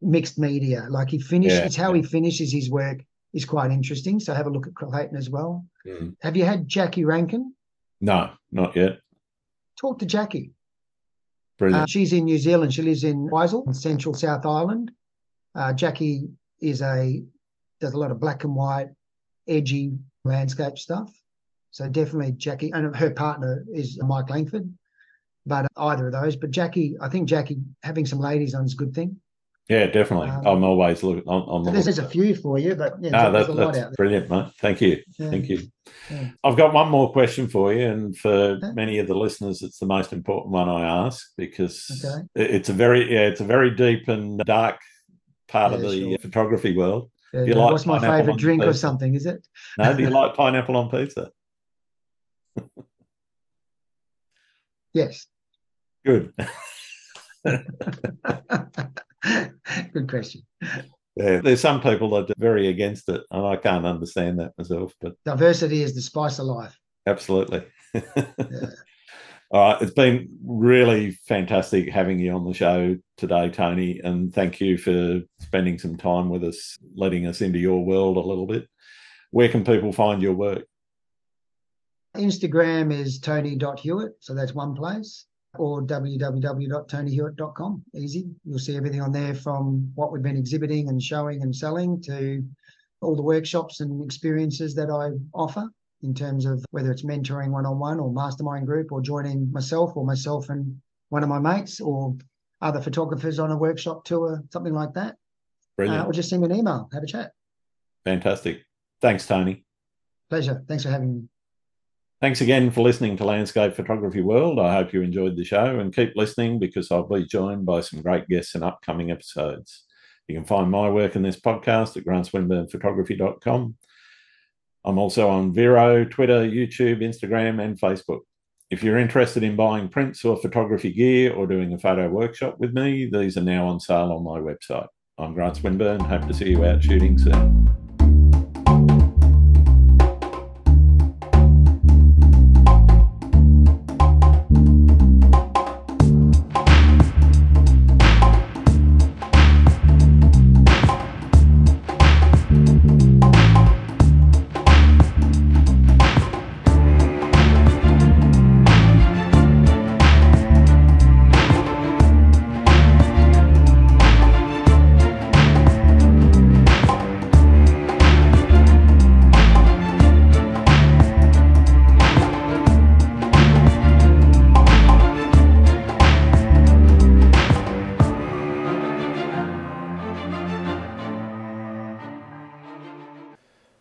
mixed media. Like he finishes, yeah, it's how yeah. he finishes his work is quite interesting. So have a look at Clayton as well. Mm. Have you had Jackie Ranken? No, not yet. Talk to Jackie. Brilliant. Uh, she's in New Zealand. She lives in Twizel, central South Island. Uh, Jackie is a does a lot of black and white, edgy landscape stuff. So definitely Jackie, and her partner is Mike Langford. But either of those, but Jackie, I think Jackie having some ladies on is a good thing. Yeah, definitely. Um, I'm always looking on, on the. There's, a few for you, but yeah, no, that, that's brilliant, mate. Thank you, yeah. thank you. Yeah. I've got one more question for you, and for okay. many of the listeners, it's the most important one I ask because okay. it's a very yeah, it's a very deep and dark part yeah, of the sure. photography world. Yeah, you like what's my favorite drink or something? Is it? No, do you like pineapple on pizza? yes. Good. Good question. Yeah, there's some people that are very against it, and I can't understand that myself. But diversity is the spice of life. Absolutely. yeah. All right, it's been really fantastic having you on the show today, Tony, and thank you for spending some time with us, letting us into your world a little bit. Where can people find your work? Instagram is tony.hewitt, so that's one place or www.tonyhewitt.com. Easy. You'll see everything on there from what we've been exhibiting and showing and selling to all the workshops and experiences that I offer in terms of whether it's mentoring one on one or mastermind group or joining myself or myself and one of my mates or other photographers on a workshop tour, something like that. Brilliant. Uh, or just send me an email, have a chat. Fantastic. Thanks, Tony. Pleasure. Thanks for having me. Thanks again for listening to Landscape Photography World. I hope you enjoyed the show and keep listening because I'll be joined by some great guests in upcoming episodes. You can find my work in this podcast at grantswinbournephotography.com. I'm also on Vero, Twitter, YouTube, Instagram, and Facebook. If you're interested in buying prints or photography gear or doing a photo workshop with me, these are now on sale on my website. I'm Grant Swinbourne. Hope to see you out shooting soon.